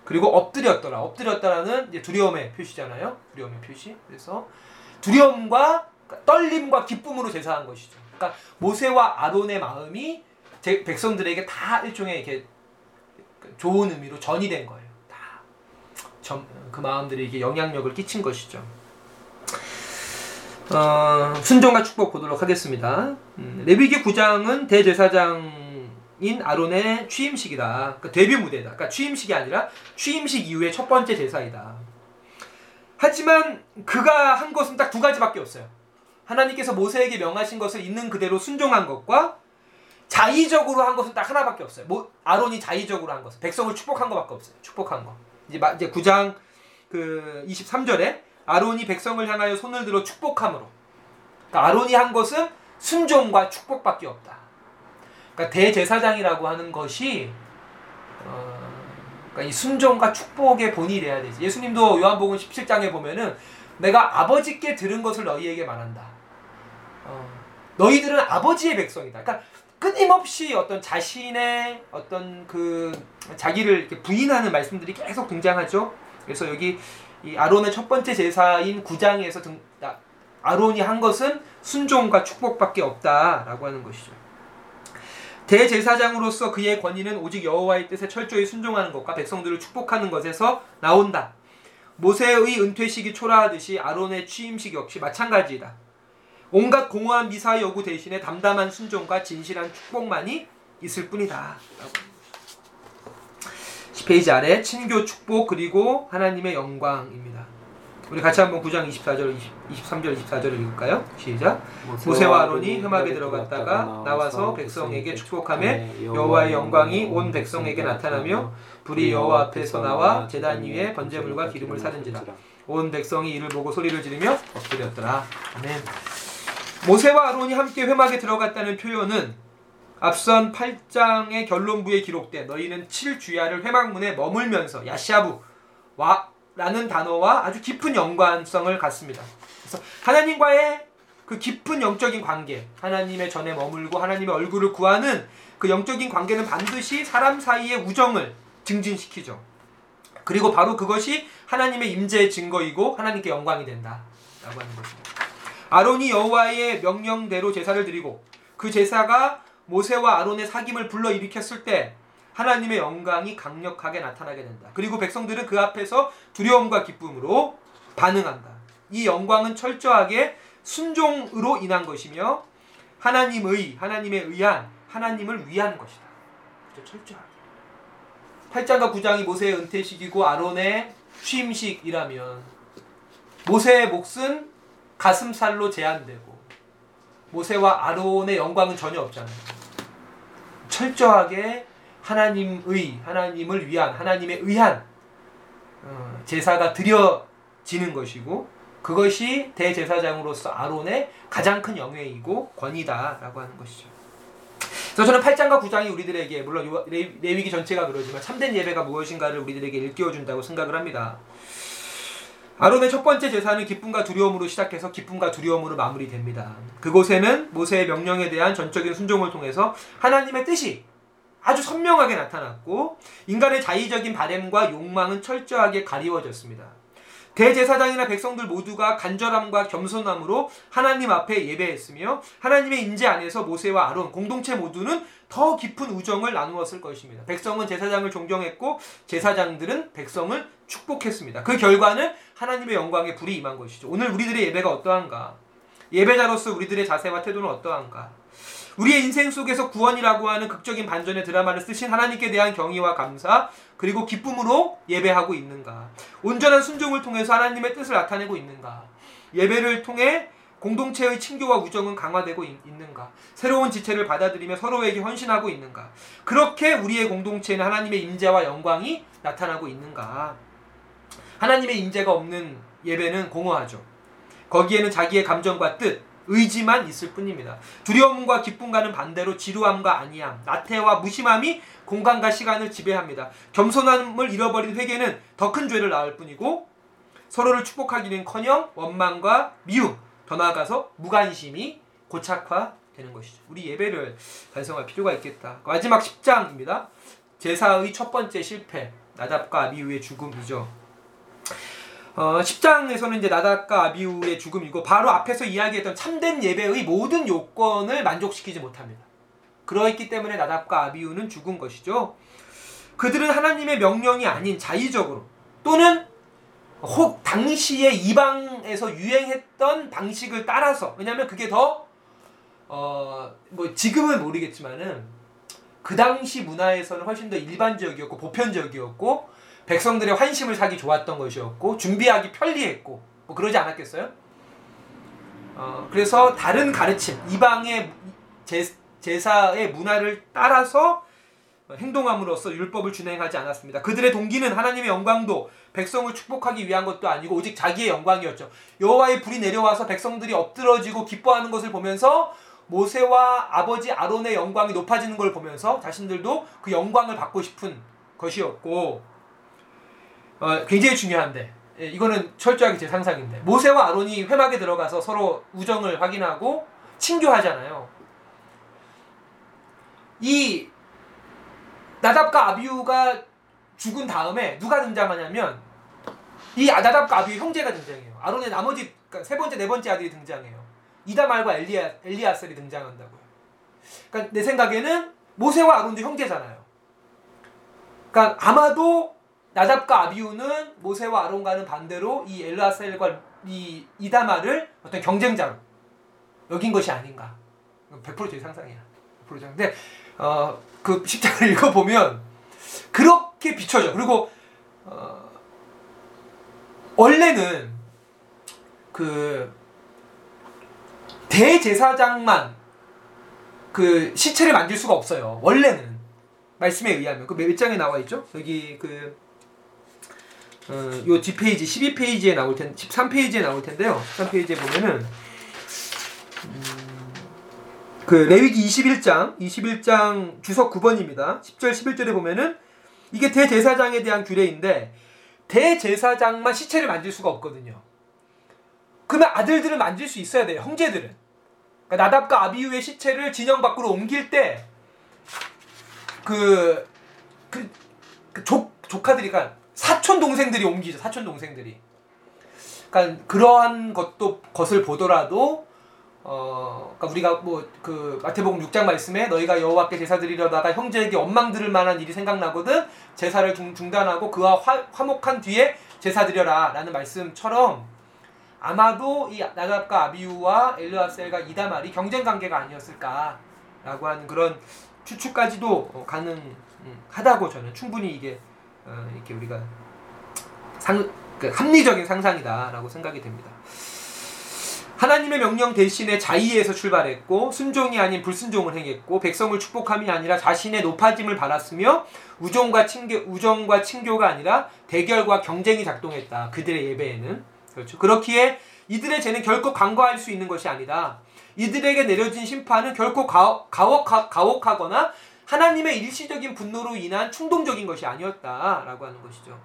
그리고 엎드렸더라. 엎드렸다라는 두려움의 표시잖아요. 두려움의 표시. 그래서 두려움과 떨림과 기쁨으로 제사한 것이죠. 그러니까 모세와 아론의 마음이 백성들에게 다 일종의 이렇게 좋은 의미로 전이 된 거예요. 다 그 마음들이 이게 영향력을 끼친 것이죠. 어, 순종과 축복 보도록 하겠습니다. 음, 레위기 9장은 대제사장 인 아론의 취임식이다. 그러니까 데뷔 무대다. 그러니까 취임식이 아니라 취임식 이후의 첫 번째 제사이다. 하지만 그가 한 것은 딱 두 가지밖에 없어요. 하나님께서 모세에게 명하신 것을 있는 그대로 순종한 것과 자의적으로 한 것은 딱 하나밖에 없어요. 뭐 아론이 자의적으로 한 것, 백성을 축복한 것밖에 없어요. 축복한 거. 이제 이제 9장 그 23절에 아론이 백성을 향하여 손을 들어 축복함으로. 그러니까 아론이 한 것은 순종과 축복밖에 없다. 그러니까 대제사장이라고 하는 것이 어, 그러니까 이 순종과 축복의 본이 돼야 되지. 예수님도 요한복음 17장에 보면은 내가 아버지께 들은 것을 너희에게 말한다. 어, 너희들은 아버지의 백성이다. 그러니까 끊임없이 어떤 자신의 어떤 그 자기를 부인하는 말씀들이 계속 등장하죠. 그래서 여기 이 아론의 첫 번째 제사인 9장에서 등, 아론이 한 것은 순종과 축복밖에 없다라고 하는 것이죠. 대제사장으로서 그의 권위는 오직 여호와의 뜻에 철저히 순종하는 것과 백성들을 축복하는 것에서 나온다. 모세의 은퇴식이 초라하듯이 아론의 취임식 역시 마찬가지이다. 온갖 공허한 미사 여구 대신에 담담한 순종과 진실한 축복만이 있을 뿐이다. 10페이지 아래 친교 축복 그리고 하나님의 영광입니다. 우리 같이 한번 9장 24절, 20, 23절, 24절을 읽을까요? 시작. 모세와 아론이 흠악에 들어갔다가 나와서 백성에게 축복하며 여호와의 영광이 온 백성에게 나타나며 불이 여호와 앞에서 나와 제단 위에 번제물과 기름을 사른지라. 온 백성이 이를 보고 소리를 지르며 엎드렸더라. 아멘. 모세와 아론이 함께 회막에 들어갔다는 표현은 앞선 8장의 결론부에 기록된 너희는 7주야를 회막문에 머물면서 야시아부 와 라는 단어와 아주 깊은 연관성을 갖습니다. 그래서 하나님과의 그 깊은 영적인 관계, 하나님의 전에 머물고 하나님의 얼굴을 구하는 그 영적인 관계는 반드시 사람 사이의 우정을 증진시키죠. 그리고 바로 그것이 하나님의 임재의 증거이고 하나님께 영광이 된다라고 하는 것입니다. 아론이 여호와의 명령대로 제사를 드리고 그 제사가 모세와 아론의 사귐을 불러 일으켰을 때 하나님의 영광이 강력하게 나타나게 된다. 그리고 백성들은 그 앞에서 두려움과 기쁨으로 반응한다. 이 영광은 철저하게 순종으로 인한 것이며 하나님의 하나님에 의한 하나님을 위한 것이다. 철저하게. 8장과 9장이 모세의 은퇴식이고 아론의 취임식이라면 모세의 몫은 가슴살로 제한되고 모세와 아론의 영광은 전혀 없잖아요. 철저하게 하나님의 하나님을 위한 하나님의 의한 어, 제사가 드려지는 것이고 그것이 대제사장으로서 아론의 가장 큰 영예이고 권위다라고 하는 것이죠. 그래서 저는 8장과 9장이 우리들에게 물론 레위기 전체가 그러지만 참된 예배가 무엇인가를 우리들에게 일깨워 준다고 생각을 합니다. 아론의 첫 번째 제사는 기쁨과 두려움으로 시작해서 기쁨과 두려움으로 마무리됩니다. 그곳에는 모세의 명령에 대한 전적인 순종을 통해서 하나님의 뜻이 아주 선명하게 나타났고 인간의 자의적인 바램과 욕망은 철저하게 가리워졌습니다. 대제사장이나 백성들 모두가 간절함과 겸손함으로 하나님 앞에 예배했으며 하나님의 임재 안에서 모세와 아론 공동체 모두는 더 깊은 우정을 나누었을 것입니다. 백성은 제사장을 존경했고 제사장들은 백성을 축복했습니다. 그 결과는 하나님의 영광에 불이 임한 것이죠. 오늘 우리들의 예배가 어떠한가? 예배자로서 우리들의 자세와 태도는 어떠한가? 우리의 인생 속에서 구원이라고 하는 극적인 반전의 드라마를 쓰신 하나님께 대한 경의와 감사 그리고 기쁨으로 예배하고 있는가? 온전한 순종을 통해서 하나님의 뜻을 나타내고 있는가? 예배를 통해 공동체의 친교와 우정은 강화되고 있, 는가 새로운 지체를 받아들이며 서로에게 헌신하고 있는가? 그렇게 우리의 공동체는 하나님의 임재와 영광이 나타나고 있는가? 하나님의 임재가 없는 예배는 공허하죠. 거기에는 자기의 감정과 뜻, 의지만 있을 뿐입니다. 두려움과 기쁨과는 반대로 지루함과 안이함, 나태와 무심함이 공간과 시간을 지배합니다. 겸손함을 잃어버린 회개는 더 큰 죄를 낳을 뿐이고 서로를 축복하기는커녕 원망과 미움, 더 나아가서 무관심이 고착화되는 것이죠. 우리 예배를 달성할 필요가 있겠다. 마지막 10장입니다. 제사의 첫 번째 실패, 나답과 아비후의 죽음이죠. 어, 10장에서는 이제 나답과 아비우의 죽음이고 바로 앞에서 이야기했던 참된 예배의 모든 요건을 만족시키지 못합니다. 그러했기 때문에 나답과 아비우는 죽은 것이죠. 그들은 하나님의 명령이 아닌 자의적으로 또는 혹 당시에 이방에서 유행했던 방식을 따라서 왜냐하면 그게 더 어 뭐 지금은 모르겠지만은 그 당시 문화에서는 훨씬 더 일반적이었고 보편적이었고 백성들의 환심을 사기 좋았던 것이었고 준비하기 편리했고 뭐 그러지 않았겠어요? 어, 그래서 다른 가르침 이방의 제, 제사의 문화를 따라서 행동함으로써 율법을 준행하지 않았습니다. 그들의 동기는 하나님의 영광도 백성을 축복하기 위한 것도 아니고 오직 자기의 영광이었죠. 여호와의 불이 내려와서 백성들이 엎드러지고 기뻐하는 것을 보면서 모세와 아버지 아론의 영광이 높아지는 걸 보면서 자신들도 그 영광을 받고 싶은 것이었고 어, 굉장히 중요한데 예, 이거는 철저하게 제 상상인데 모세와 아론이 회막에 들어가서 서로 우정을 확인하고 친교하잖아요. 이 나답과 아비우가 죽은 다음에 누가 등장하냐면 이 나답과 아비우 형제가 등장해요. 아론의 나머지 그러니까 세 번째 네 번째 아들이 등장해요. 이다말과 엘리아 엘리아셀이 등장한다고요. 그러니까 내 생각에는 모세와 아론도 형제잖아요. 그러니까 아마도 나답과 아비우는 모세와 아론과는 반대로 이 엘라셀과 이 이다마를 어떤 경쟁자로 여긴 것이 아닌가. 100%제 상상이야. 100% 근데 어, 그 십장을 읽어 보면 그렇게 비춰져. 그리고 어, 원래는 그 대제사장만 그 시체를 만질 수가 없어요. 원래는 말씀에 의하면 그 몇 장에 나와 있죠? 여기 그 어, 요 뒷페이지 12페이지에 나올 텐 13페이지에 나올 텐데요. 13페이지에 보면은 음, 그 레위기 21장 21장 주석 9번입니다. 10절 11절에 보면은 이게 대제사장에 대한 규례인데 대제사장만 시체를 만질 수가 없거든요. 그러면 아들들을 만질 수 있어야 돼요. 형제들은. 그러니까 나답과 아비유의 시체를 진영 밖으로 옮길 때그 그, 그 조, 조카들이 그러니까 사촌 동생들이 옮기죠. 사촌 동생들이. 그러니까 그러한 것도 것을 보더라도 어 그러니까 우리가 뭐 그 마태복음 6장 말씀에 너희가 여호와께 제사 드리려다가 형제에게 원망 들을 만한 일이 생각나거든 제사를 중, 중단하고 그와 화, 화목한 뒤에 제사 드려라라는 말씀처럼 아마도 이 나답과 아비우와 엘르아셀과 이다말이 경쟁 관계가 아니었을까라고 하는 그런 추측까지도 가능하다고 저는 충분히 이게 어, 이렇게 우리가 상, 그 합리적인 상상이다라고 생각이 됩니다. 하나님의 명령 대신에 자의에서 출발했고 순종이 아닌 불순종을 행했고 백성을 축복함이 아니라 자신의 높아짐을 바랐으며 우정과 친교 우정과 친교가 아니라 대결과 경쟁이 작동했다. 그들의 예배에는 그렇죠. 그렇기에 이들의 죄는 결코 간과할 수 있는 것이 아니다. 이들에게 내려진 심판은 결코 가혹, 가혹하거나 하나님의 일시적인 분노로 인한 충동적인 것이 아니었다라고 하는 것이죠.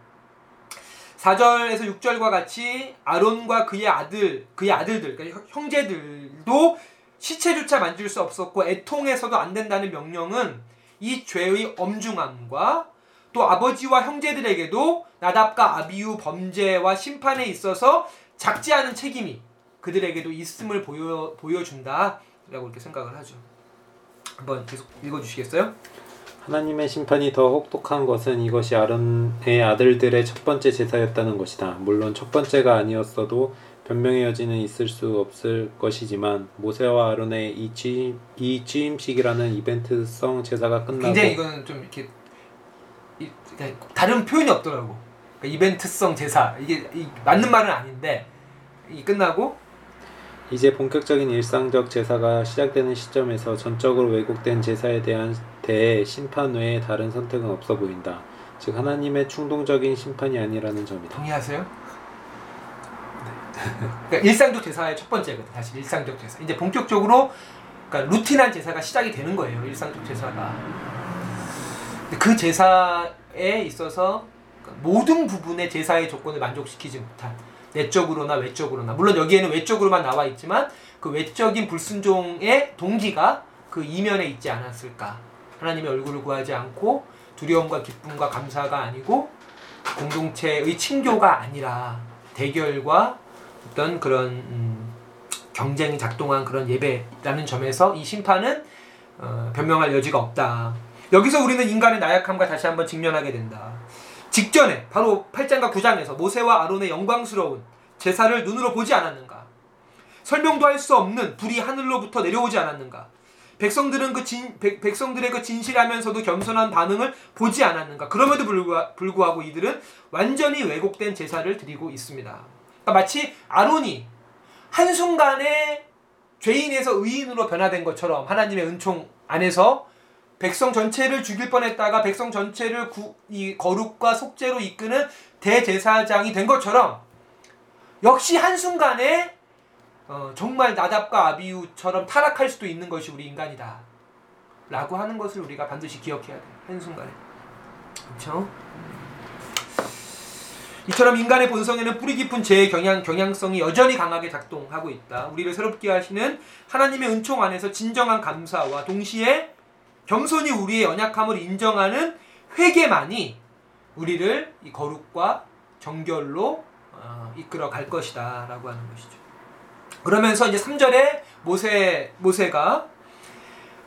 4절에서 6절과 같이 아론과 그의 아들, 그의 아들들, 그러니까 형제들도 시체조차 만질 수 없었고 애통해서도 안 된다는 명령은 이 죄의 엄중함과 또 아버지와 형제들에게도 나답과 아비우 범죄와 심판에 있어서 작지 않은 책임이 그들에게도 있음을 보여 보여준다라고 이렇게 생각을 하죠. 한번 계속 읽어주시겠어요? 하나님의 심판이 더 혹독한 것은 이것이 아론의 아들들의 첫 번째 제사였다는 것이다. 물론 첫 번째가 아니었어도 변명의 여지는 있을 수 없을 것이지만 모세와 아론의 이 취임 이 취임식이라는 이벤트성 제사가 끝나고 굉장히 이거는 좀 이렇게 이, 그냥 다른 표현이 없더라고. 그러니까 이벤트성 제사 이게 이, 맞는 말은 아닌데 이 끝나고 이제 본격적인 일상적 제사가 시작되는 시점에서 전적으로 왜곡된 제사에 대한 대해 심판 외에 다른 선택은 없어 보인다. 즉 하나님의 충동적인 심판이 아니라는 점이다. 동의하세요? 네. 그러니까 일상적 제사의 첫 번째거든. 사실 일상적 제사. 이제 본격적으로 그러니까 루틴한 제사가 시작이 되는 거예요. 일상적 제사가. 그 제사에 있어서 모든 부분의 제사의 조건을 만족시키지 못한 내적으로나 외적으로나 물론 여기에는 외적으로만 나와 있지만 그 외적인 불순종의 동기가 그 이면에 있지 않았을까 하나님의 얼굴을 구하지 않고 두려움과 기쁨과 감사가 아니고 공동체의 친교가 아니라 대결과 어떤 그런 음, 경쟁이 작동한 그런 예배라는 점에서 이 심판은 어, 변명할 여지가 없다. 여기서 우리는 인간의 나약함과 다시 한번 직면하게 된다. 직전에 바로 8장과 9장에서 모세와 아론의 영광스러운 제사를 눈으로 보지 않았는가? 설명도 할 수 없는 불이 하늘로부터 내려오지 않았는가? 백성들은 그 진, 백, 백성들의 그 진실하면서도 겸손한 반응을 보지 않았는가? 그럼에도 불구하, 불구하고 이들은 완전히 왜곡된 제사를 드리고 있습니다. 그러니까 마치 아론이 한순간에 죄인에서 의인으로 변화된 것처럼 하나님의 은총 안에서 백성 전체를 죽일 뻔했다가 백성 전체를 구, 이 거룩과 속죄로 이끄는 대제사장이 된 것처럼 역시 한순간에 어, 정말 나답과 아비우처럼 타락할 수도 있는 것이 우리 인간이다. 라고 하는 것을 우리가 반드시 기억해야 돼. 한순간에. 그렇죠? 이처럼 인간의 본성에는 뿌리 깊은 죄의 경향, 경향성이 여전히 강하게 작동하고 있다. 우리를 새롭게 하시는 하나님의 은총 안에서 진정한 감사와 동시에 겸손히 우리의 연약함을 인정하는 회개만이 우리를 이 거룩과 정결로 어, 이끌어 갈 것이다 라고 하는 것이죠. 그러면서 이제 3절에 모세 모세가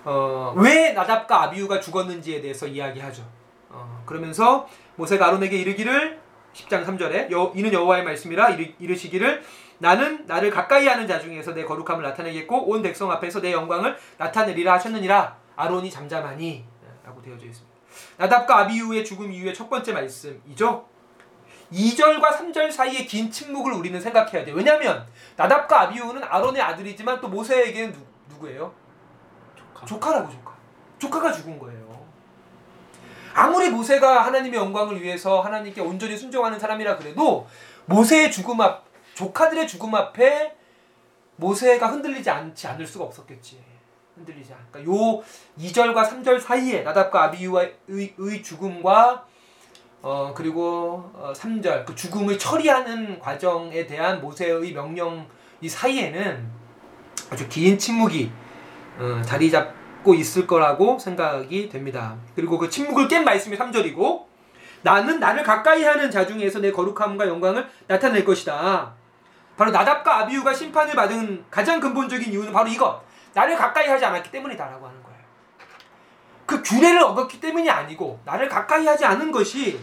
어, 왜 나답과 아비우가 죽었는지에 대해서 이야기하죠. 어, 그러면서 모세가 아론에게 이르기를 10장 3절에 여, 이는 여호와의 말씀이라 이르, 이르시기를 나는 나를 가까이 하는 자 중에서 내 거룩함을 나타내겠고 온 백성 앞에서 내 영광을 나타내리라 하셨느니라 아론이 잠잠하니 라고 되어져 있습니다. 나답과 아비우의 죽음 이후의 첫 번째 말씀이죠. 2절과 3절 사이의 긴 침묵을 우리는 생각해야 돼요. 왜냐하면 나답과 아비우는 아론의 아들이지만 또 모세에게는 누, 누구예요? 조카. 조카라고 조카. 조카가 죽은 거예요. 아무리 모세가 하나님의 영광을 위해서 하나님께 온전히 순종하는 사람이라 그래도 모세의 죽음 앞, 조카들의 죽음 앞에 모세가 흔들리지 않지 않을 수가 없었겠지. 흔들리지 않. 그러니까 요 2절과 3절 사이에 나답과 아비유의 의 죽음과 어 그리고 어 3절 그 죽음을 처리하는 과정에 대한 모세의 명령 이 사이에는 아주 긴 침묵이 어, 자리 잡고 있을 거라고 생각이 됩니다. 그리고 그 침묵을 깬 말씀이 3절이고 나는 나를 가까이 하는 자 중에서 내 거룩함과 영광을 나타낼 것이다. 바로 나답과 아비유가 심판을 받은 가장 근본적인 이유는 바로 이것. 나를 가까이 하지 않았기 때문이다라고 하는 거예요. 그 규례를 어겼기 때문이 아니고 나를 가까이 하지 않은 것이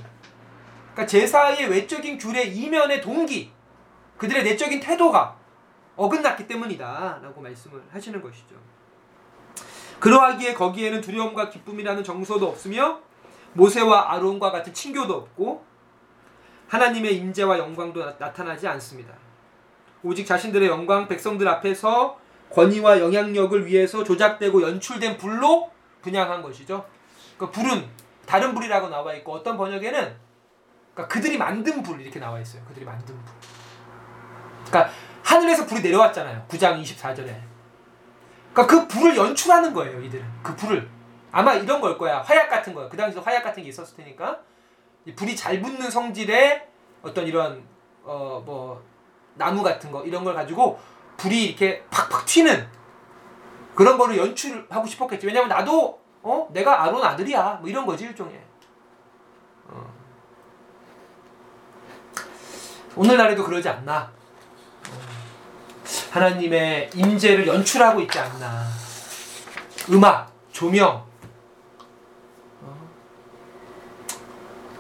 그러니까 제사의 외적인 규례 이면의 동기, 그들의 내적인 태도가 어긋났기 때문이다라고 말씀을 하시는 것이죠. 그러하기에 거기에는 두려움과 기쁨이라는 정서도 없으며 모세와 아론과 같은 친교도 없고 하나님의 임재와 영광도 나, 타나지 않습니다. 오직 자신들의 영광 백성들 앞에서 권위와 영향력을 위해서 조작되고 연출된 불로 분양한 것이죠. 그 불은 다른 불이라고 나와 있고 어떤 번역에는 그러니까 그들이 만든 불 이렇게 나와 있어요. 그들이 만든 불. 그러니까 하늘에서 불이 내려왔잖아요. 9장 24절에. 그러니까 그 불을 연출하는 거예요, 이들은. 그 불을. 아마 이런 걸 거야. 화약 같은 거야. 그 당시에 화약 같은 게 있었을 테니까. 불이 잘 붙는 성질의 어떤 이런 어 뭐 나무 같은 거 이런 걸 가지고 불이 이렇게 팍팍 튀는 그런 거를 연출하고 싶었겠지. 왜냐면 나도 어 내가 아론 아들이야. 뭐 이런 거지 일종의. 어. 오늘날에도 그러지 않나. 어. 하나님의 임재를 연출하고 있지 않나. 음악, 조명, 어.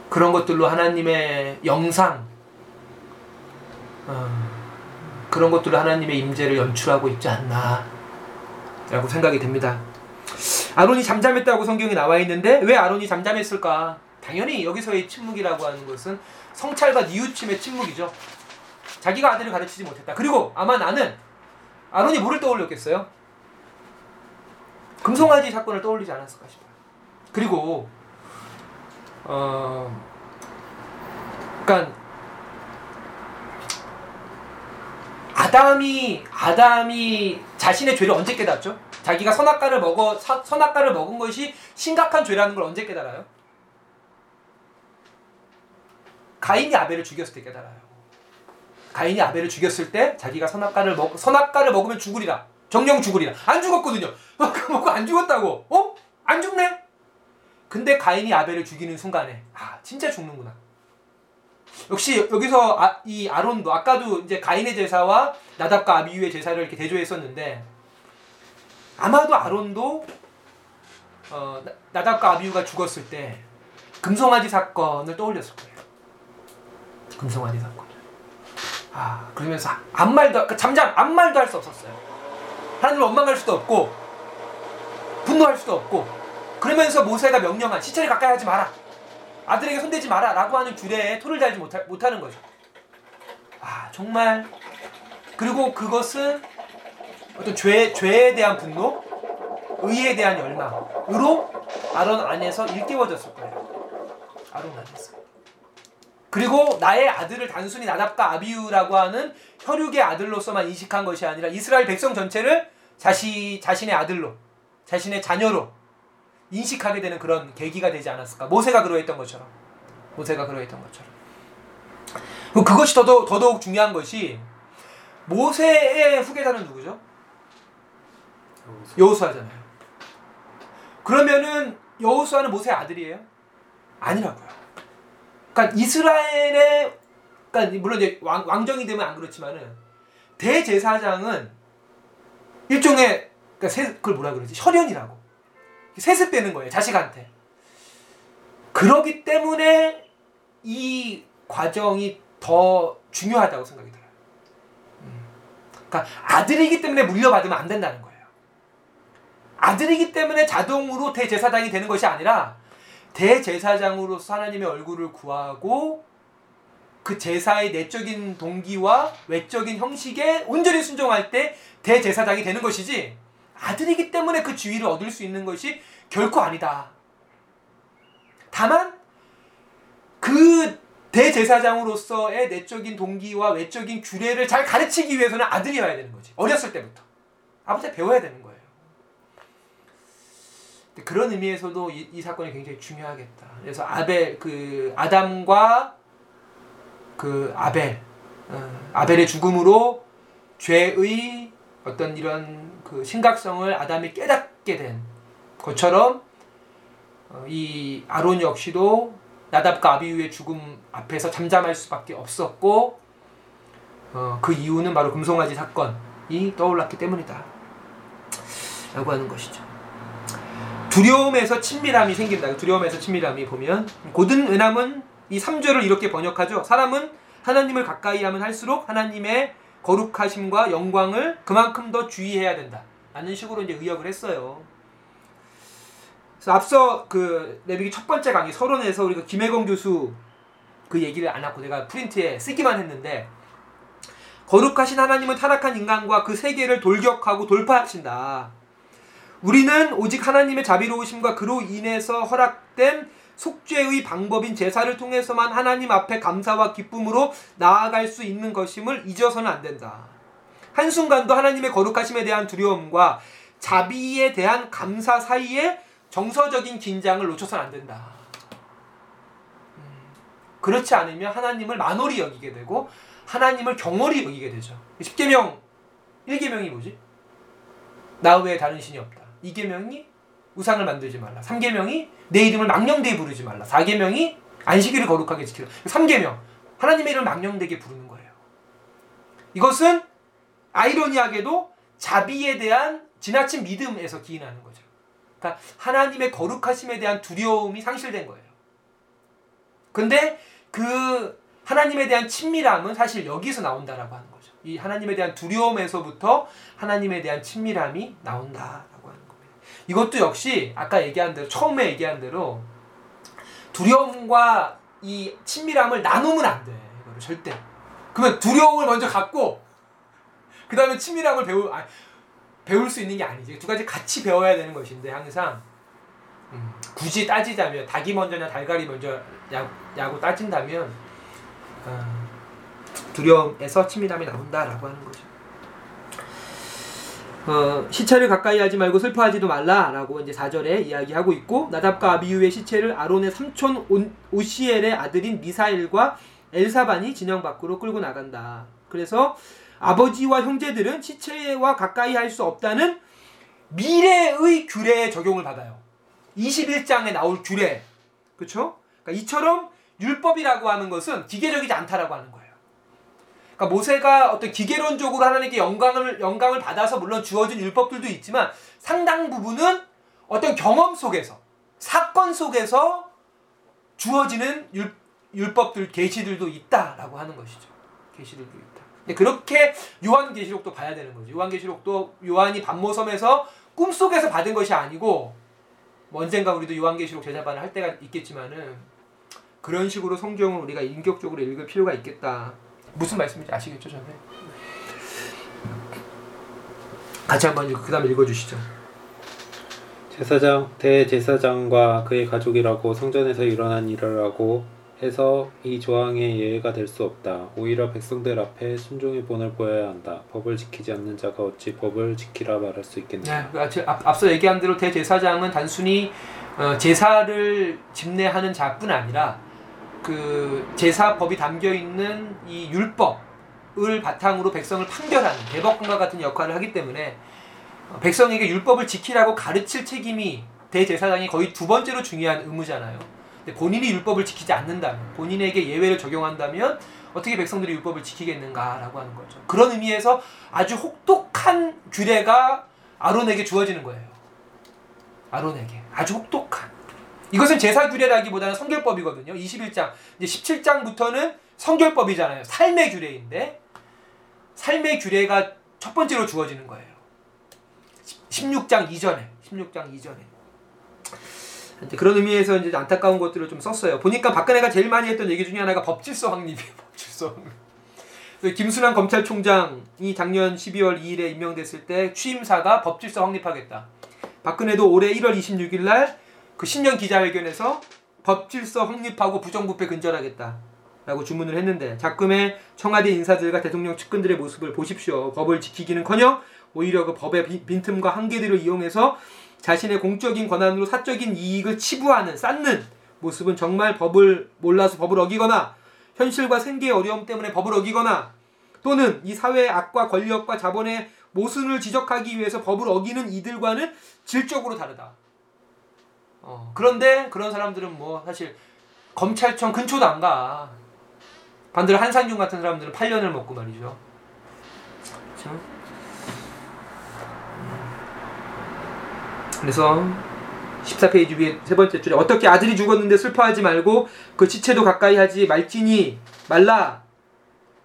그런 것들로 하나님의 영상, 어. 그런 것들로 하나님의 임재를 연출하고 있지 않나. 라고 생각이 됩니다. 아론이 잠잠했다고 성경에 나와 있는데 왜 아론이 잠잠했을까? 당연히 여기서의 침묵이라고 하는 것은 성찰과 뉘우침의 침묵이죠. 자기가 아들을 가르치지 못했다. 그리고 아마 나는 아론이 뭐를 떠올렸겠어요? 금송아지 사건을 떠올리지 않았을까 싶어요. 그리고 어, 그러니까 아담이 아담이 자신의 죄를 언제 깨닫죠? 자기가 선악과를 먹어 사, 선악과를 먹은 것이 심각한 죄라는 걸 언제 깨달아요? 가인이 아벨을 죽였을 때 깨달아요. 가인이 아벨을 죽였을 때 자기가 선악과를 먹 선악과를 먹으면 죽으리라. 정령 죽으리라. 안 죽었거든요. 그 먹고 안 죽었다고. 어? 안 죽네? 근데 가인이 아벨을 죽이는 순간에 아 진짜 죽는구나. 역시 여기서 아, 이 아론도 아까도 이제 가인의 제사와 나답과 아비유의 제사를 이렇게 대조했었는데 아마도 아론도 어, 나답과 아비유가 죽었을 때 금송아지 사건을 떠올렸을 거예요. 금송아지 사건. 아 그러면서 아무 말도 그러니까 잠잠 아무 말도 할 수 없었어요. 하나님을 원망할 수도 없고 분노할 수도 없고 그러면서 모세가 명령한 시체를 가까이 하지 마라. 아들에게 손대지 마라 라고 하는 규례에 토를 달지 못하, 못하는 거죠. 아 정말 그리고 그것은 어떤 죄, 죄에 대한 분노, 의에 대한 열망으로 아론 안에서 일깨워졌을 거예요. 아론 안에서. 그리고 나의 아들을 단순히 나답과 아비유라고 하는 혈육의 아들로서만 인식한 것이 아니라 이스라엘 백성 전체를 자시, 자신의 아들로, 자신의 자녀로 인식하게 되는 그런 계기가 되지 않았을까. 모세가 그러했던 것처럼. 모세가 그러했던 것처럼. 그것이 더더욱, 더더욱 중요한 것이 모세의 후계자는 누구죠? 여호수아잖아요. 그러면은 여호수아는 모세의 아들이에요? 아니라고요. 그러니까 이스라엘의 그러니까 물론 이제 왕, 왕정이 되면 안 그렇지만은 대제사장은 일종의 그러니까 세, 그걸 뭐라 그러지? 혈연이라고. 세습 되는 거예요. 자식한테. 그러기 때문에 이 과정이 더 중요하다고 생각이 들어요. 음. 그러니까 아들이기 때문에 물려받으면 안 된다는 거예요. 아들이기 때문에 자동으로 대제사장이 되는 것이 아니라 대제사장으로서 하나님의 얼굴을 구하고 그 제사의 내적인 동기와 외적인 형식에 온전히 순종할 때 대제사장이 되는 것이지 아들이기 때문에 그 지위를 얻을 수 있는 것이 결코 아니다. 다만 그 대제사장으로서의 내적인 동기와 외적인 규례를 잘 가르치기 위해서는 아들이어야 되는 거지. 어렸을 때부터. 아버지 배워야 되는 거예요. 그런 의미에서도 이, 이, 사건이 굉장히 중요하겠다. 그래서 아벨 그 아담과 그 아벨 어, 아벨의 죽음으로 죄의 어떤 이런 그 심각성을 아담이 깨닫게 된 것처럼 어, 이 아론 역시도 나답과 아비유의 죽음 앞에서 잠잠할 수밖에 없었고 어, 그 이유는 바로 금송아지 사건이 떠올랐기 때문이다. 라고 하는 것이죠. 두려움에서 친밀함이 생긴다. 두려움에서 친밀함이 보면 고든 외남은 이 3절을 이렇게 번역하죠. 사람은 하나님을 가까이 하면 할수록 하나님의 거룩하심과 영광을 그만큼 더 주의해야 된다. 라는 식으로 이제 의역을 했어요. 그래서 앞서 그 레비기 첫 번째 강의 서론에서 우리가 김혜건 교수 그 얘기를 안 하고 내가 프린트에 쓰기만 했는데 거룩하신 하나님은 타락한 인간과 그 세계를 돌격하고 돌파하신다. 우리는 오직 하나님의 자비로우심과 그로 인해서 허락된 속죄의 방법인 제사를 통해서만 하나님 앞에 감사와 기쁨으로 나아갈 수 있는 것임을 잊어서는 안 된다. 한순간도 하나님의 거룩하심에 대한 두려움과 자비에 대한 감사 사이에 정서적인 긴장을 놓쳐서는 안 된다. 음. 그렇지 않으면 하나님을 만홀히 여기게 되고 하나님을 경홀히 여기게 되죠. 10계명 1계명이 뭐지? 나 외에 다른 신이 없다. 2계명이 우상을 만들지 말라. 3계명이 내 이름을 망령되게 부르지 말라. 4계명이 안식일을 거룩하게 지키라. 3계명 하나님의 이름을 망령되게 부르는 거예요. 이것은 아이러니하게도 자비에 대한 지나친 믿음에서 기인하는 거죠. 그러니까 하나님의 거룩하심에 대한 두려움이 상실된 거예요. 근데 그 하나님에 대한 친밀함은 사실 여기서 나온다라고 하는 거죠. 이 하나님에 대한 두려움에서부터 하나님에 대한 친밀함이 겁니다. 이것도 역시 아까 얘기한 대로 처음에 얘기한 대로 두려움과 이 친밀함을 나누면 안 돼. 이거를 절대. 그러면 두려움을 먼저 갖고 그 다음에 친밀함을 배우 아, 배울 수 있는 게 아니지. 두 가지 같이 배워야 되는 것인데 항상 음, 굳이 따지자면 닭이 먼저냐 달걀이 먼저 야구 따진다면 어, 두려움에서 친밀함이 나온다라고 하는 거죠. 어, 시체를 가까이 하지 말고 슬퍼하지도 말라라고 이제 4절에 이야기하고 있고 나답과 아비유의 시체를 아론의 삼촌 오시엘의 아들인 미사엘과 엘사반이 진영 밖으로 끌고 나간다. 그래서 아버지와 형제들은 시체와 가까이 할 수 없다는 미래의 규례에 적용을 받아요. 21장에 나올 규례. 그렇죠? 그러니까 이처럼 율법이라고 하는 것은 기계적이지 않다라고 하는 거예요. 그러니까 모세가 어떤 기계론적으로 하나님께 영광을 영광을 받아서 물론 주어진 율법들도 있지만 상당 부분은 어떤 경험 속에서 사건 속에서 주어지는 율, 율법들 계시들도 있다라고 하는 것이죠. 계시들도 있다. 근데 그렇게 요한 계시록도 봐야 되는 거죠. 요한 계시록도 요한이 반모섬에서 꿈속에서 받은 것이 아니고 뭐 언젠가 우리도 요한계시록 제자반을 할 때가 있겠지만은 그런 식으로 성경을 우리가 인격적으로 읽을 필요가 있겠다. 무슨 말씀인지 아시겠죠, 저는? 같이 한번 그 다음에 읽어주시죠. 제사장 대제사장과 그의 가족이라고 성전에서 일어난 일이라고 해서 이 조항의 예외가 될 수 없다. 오히려 백성들 앞에 순종의 본을 보여야 한다. 법을 지키지 않는 자가 어찌 법을 지키라 말할 수 있겠냐. 네, 앞, 앞서 얘기한 대로 대제사장은 단순히 어, 제사를 집례하는 자뿐 아니라 그 제사법이 담겨 있는 이 율법을 바탕으로 백성을 판결하는 대법관과 같은 역할을 하기 때문에 어, 백성에게 율법을 지키라고 가르칠 책임이 대제사장이 거의 두 번째로 중요한 의무잖아요. 본인이 율법을 지키지 않는다면, 본인에게 예외를 적용한다면 어떻게 백성들이 율법을 지키겠는가라고 하는 거죠. 그런 의미에서 아주 혹독한 규례가 아론에게 주어지는 거예요. 아론에게 아주 혹독한. 이것은 제사 규례라기보다는 성결법이거든요. 21장. 이제 17장부터는 성결법이잖아요. 삶의 규례인데 삶의 규례가 첫 번째로 주어지는 거예요. 16장 이전에. 16장 이전에. 그런 의미에서 이제 안타까운 것들을 좀 썼어요. 보니까 박근혜가 제일 많이 했던 얘기 중에 하나가 법질서 확립이에요. 법질서 확립. 김순환 검찰총장이 작년 12월 2일에 임명됐을 때 취임사가 법질서 확립하겠다. 박근혜도 올해 1월 26일 날 그 신년 기자회견에서 법질서 확립하고 부정부패 근절하겠다. 라고 주문을 했는데 작금의 청와대 인사들과 대통령 측근들의 모습을 보십시오. 법을 지키기는커녕 오히려 그 법의 빈틈과 한계들을 이용해서 자신의 공적인 권한으로 사적인 이익을 치부하는 쌓는 모습은 정말 법을 몰라서 법을 어기거나 현실과 생계의 어려움 때문에 법을 어기거나 또는 이 사회의 악과 권력과 자본의 모순을 지적하기 위해서 법을 어기는 이들과는 질적으로 다르다. 어, 그런데 그런 사람들은 뭐 사실 검찰청 근처도 안 가. 반대로 한상균 같은 사람들은 8년을 먹고 말이죠. 그렇죠? 그래서 14페이지 위에 세 번째 줄에 어떻게 아들이 죽었는데 슬퍼하지 말고 그 시체도 가까이 하지 말지니 말라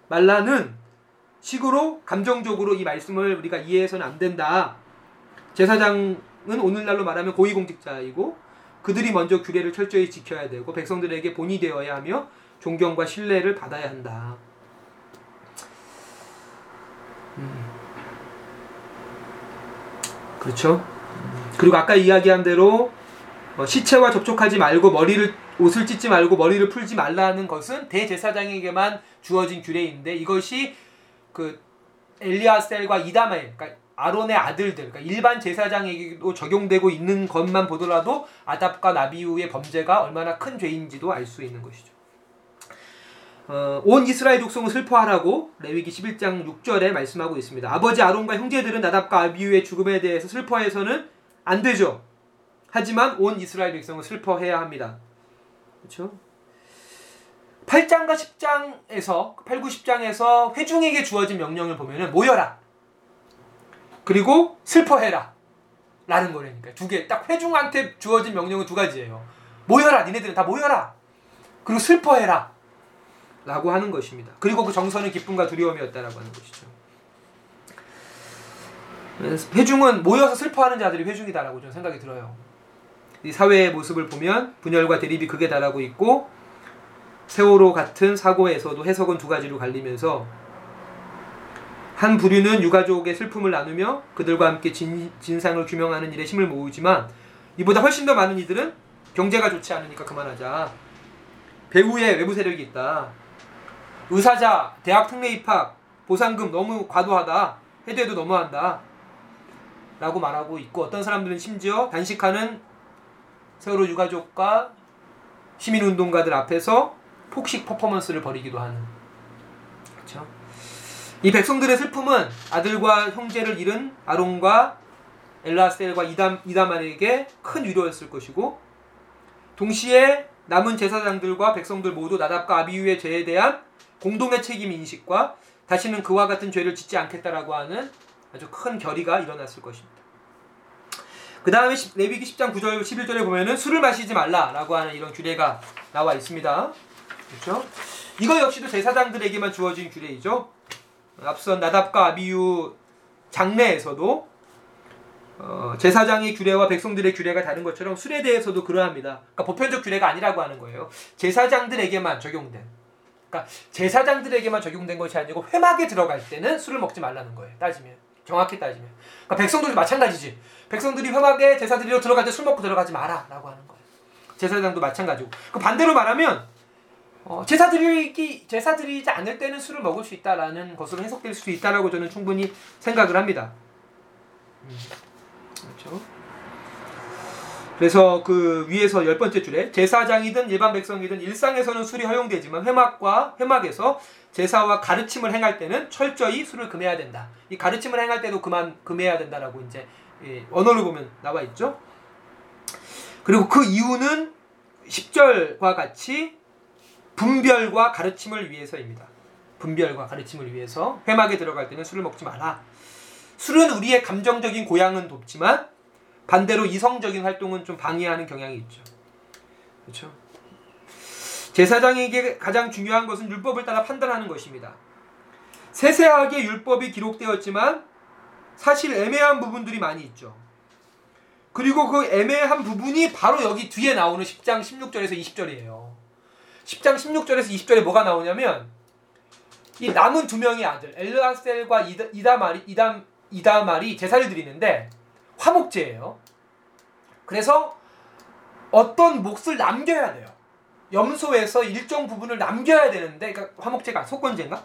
말라는 식으로 감정적으로 이 말씀을 우리가 이해해서는 안 된다. 제사장은 오늘날로 말하면 고위공직자이고 그들이 먼저 규례를 철저히 지켜야 되고 백성들에게 본이 되어야 하며 존경과 신뢰를 받아야 한다. 음. 그렇죠? 그리고 아까 이야기한 대로 어, 시체와 접촉하지 말고 머리를 옷을 찢지 말고 머리를 풀지 말라는 것은 대제사장에게만 주어진 규례인데 이것이 그 엘리아셀과 이다마엘 그러니까 아론의 아들들 그러니까 일반 제사장에게도 적용되고 있는 것만 보더라도 아답과 나비우의 범죄가 얼마나 큰 죄인지도 알 수 있는 것이죠. 어, 온 이스라엘 족속은 슬퍼하라고 레위기 11장 6절에 말씀하고 있습니다. 아버지 아론과 형제들은 나답과 아비유의 죽음에 대해서 슬퍼해서는 안 되죠. 하지만 온 이스라엘 백성은 슬퍼해야 합니다. 그렇죠? 8장과 10장에서 8, 9, 10장에서 회중에게 주어진 명령을 보면은 모여라. 그리고 슬퍼해라. 라는 거라니까. 두 개. 딱 회중한테 주어진 명령은 두 가지예요. 모여라. 니네들은 다 모여라. 그리고 슬퍼해라. 라고 하는 것입니다. 그리고 그 정서는 기쁨과 두려움이었다라고 하는 것이죠. 회중은 모여서 슬퍼하는 자들이 회중이다라고 저는 생각이 들어요. 이 사회의 모습을 보면 분열과 대립이 극에 달하고 있고 세월호 같은 사고에서도 해석은 두 가지로 갈리면서 한 부류는 유가족의 슬픔을 나누며 그들과 함께 진, 진상을 규명하는 일에 힘을 모으지만 이보다 훨씬 더 많은 이들은 경제가 좋지 않으니까 그만하자. 배후에 외부 세력이 있다. 의사자, 대학 특례 입학, 보상금 너무 과도하다. 해도 해도 너무한다. 라고 말하고 있고 어떤 사람들은 심지어 단식하는 세월호 유가족과 시민운동가들 앞에서 폭식 퍼포먼스를 벌이기도 하는? 이 백성들의 슬픔은 아들과 형제를 잃은 아론과 엘라셀과 이담, 이다말에게 큰 위로였을 것이고 동시에 남은 제사장들과 백성들 모두 나답과 아비유의 죄에 대한 공동의 책임 인식과 다시는 그와 같은 죄를 짓지 않겠다라고 하는 아주 큰 결의가 일어났을 것입니다. 그 다음에 레위기 10장 9절 11절에 보면은 술을 마시지 말라라고 하는 이런 규례가 나와 있습니다. 그렇죠? 이거 역시도 제사장들에게만 주어진 규례이죠. 앞선 나답과 아비유 장례에서도 어, 제사장의 규례와 백성들의 규례가 다른 것처럼 술에 대해서도 그러합니다. 그러니까 보편적 규례가 아니라고 하는 거예요. 제사장들에게만 적용된. 그러니까 제사장들에게만 적용된 것이 아니고 회막에 들어갈 때는 술을 먹지 말라는 거예요. 따지면 정확히 따지면. 그러니까 백성들도 마찬가지지. 백성들이 회막에 제사드리러 들어갈 때 술 먹고 들어가지 마라라고 하는 거예요. 제사장도 마찬가지고. 그 반대로 말하면 어, 제사 드리기 제사 드리지 않을 때는 술을 먹을 수 있다라는 것으로 해석될 수 있다라고 저는 충분히 생각을 합니다. 음, 그렇죠. 그래서 그 위에서 열 번째 줄에 제사장이든 일반 백성이든 일상에서는 술이 허용되지만 회막과 회막에서 제사와 가르침을 행할 때는 철저히 술을 금해야 된다. 이 가르침을 행할 때도 그만 금해야 된다라고 이제 예, 언어를 보면 나와 있죠. 그리고 그 이유는 10절과 같이 분별과 가르침을 위해서입니다. 분별과 가르침을 위해서 회막에 들어갈 때는 술을 먹지 마라. 술은 우리의 감정적인 고향은 돕지만 반대로 이성적인 활동은 좀 방해하는 경향이 있죠. 그렇죠? 제사장에게 가장 중요한 것은 율법을 따라 판단하는 것입니다. 세세하게 율법이 기록되었지만 사실 애매한 부분들이 많이 있죠. 그리고 그 애매한 부분이 바로 여기 뒤에 나오는 10장 16절에서 20절이에요. 10장 16절에서 20절에 뭐가 나오냐면 이 남은 두 명의 아들 엘르아셀과 이다, 이다말이 이담 이다말이 제사를 드리는데 화목제예요. 그래서 어떤 몫을 남겨야 돼요. 염소에서 일정 부분을 남겨야 되는데 그러니까 화목제가 속건제인가?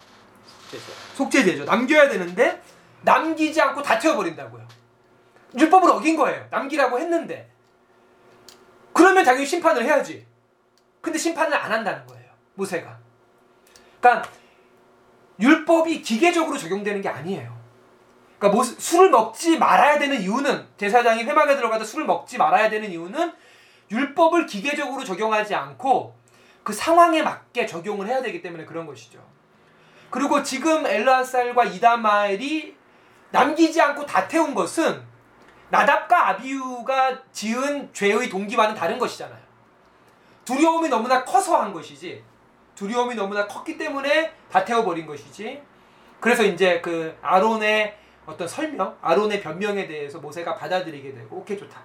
속죄제죠. 남겨야 되는데 남기지 않고 다 태워버린다고요. 율법을 어긴 거예요. 남기라고 했는데 그러면 당연히 심판을 해야지. 근데 심판을 안 한다는 거예요. 모세가. 그러니까 율법이 기계적으로 적용되는 게 아니에요. 그러니까 뭐 술을 먹지 말아야 되는 이유는 제사장이 회막에 들어가서 술을 먹지 말아야 되는 이유는 율법을 기계적으로 적용하지 않고 그 상황에 맞게 적용을 해야 되기 때문에 그런 것이죠. 그리고 지금 엘라살과 이다마엘이 남기지 않고 다 태운 것은 나답과 아비유가 지은 죄의 동기와는 다른 것이잖아요. 두려움이 너무나 커서 한 것이지. 두려움이 너무나 컸기 때문에 다 태워버린 것이지. 그래서 이제 그 아론의 어떤 설명, 아론의 변명에 대해서 모세가 받아들이게 되고 오케이 좋다,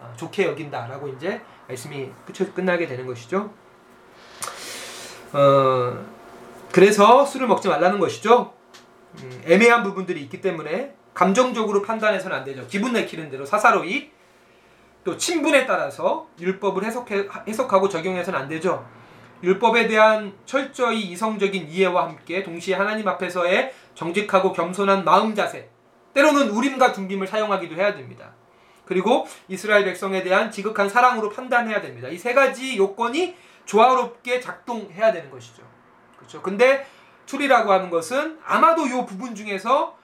어, 좋게 여긴다라고 이제 말씀이 끝 끝나게 되는 것이죠. 어, 그래서 술을 먹지 말라는 것이죠. 음, 애매한 부분들이 있기 때문에 감정적으로 판단해서는 안 되죠. 기분 내키는 대로 사사로이 또 친분에 따라서 율법을 해석해, 해석하고 적용해서는 안 되죠. 율법에 대한 철저히 이성적인 이해와 함께 동시에 하나님 앞에서의 정직하고 겸손한 마음 자세, 때로는 우림과 둔김을 사용하기도 해야 됩니다. 그리고 이스라엘 백성에 대한 지극한 사랑으로 판단해야 됩니다. 이 세 가지 요건이 조화롭게 작동해야 되는 것이죠. 그렇죠. 근데 투리라고 하는 것은 아마도 이 부분 중에서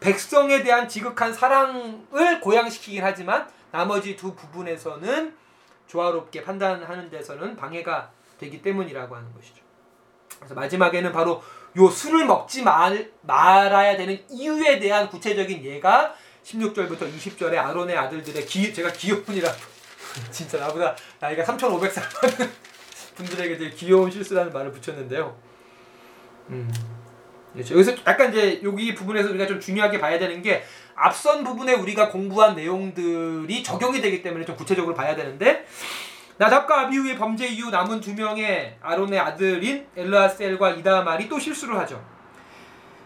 백성에 대한 지극한 사랑을 고양시키긴 하지만 나머지 두 부분에서는 조화롭게 판단하는 데서는 방해가 되기 때문이라고 하는 것이죠. 그래서 마지막에는 바로 요 술을 먹지 말, 말아야 되는 이유에 대한 구체적인 예가 16절부터 20절에 아론의 아들들의 기, 제가 귀여운이라 진짜 나보다 나이가 3,500살 많은 분들에게 되게 귀여운 실수라는 말을 붙였는데요. 음. 그렇죠. 여기서 약간 이제 여기 부분에서 우리가 좀 중요하게 봐야 되는 게 앞선 부분에 우리가 공부한 내용들이 적용이 되기 때문에 좀 구체적으로 봐야 되는데 나답과 아비후의 범죄 이후 남은 두 명의 아론의 아들인 엘르아셀과 이다말이 또 실수를 하죠.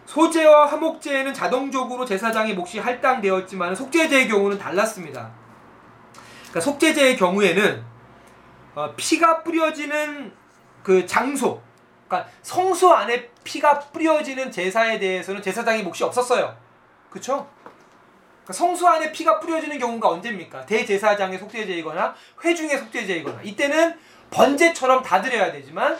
소재와 화목제에는 자동적으로 제사장의 몫이 할당되었지만 속죄제의 경우는 달랐습니다. 그러니까 속죄제의 경우에는 어, 피가 뿌려지는 그 장소, 그러니까 성소 안에 피가 뿌려지는 제사에 대해서는 제사장의 몫이 없었어요. 그렇죠? 그러니까 성소 안에 피가 뿌려지는 경우가 언제입니까? 대제사장의 속죄제이거나 회중의 속죄제이거나 이때는 번제처럼 다 드려야 되지만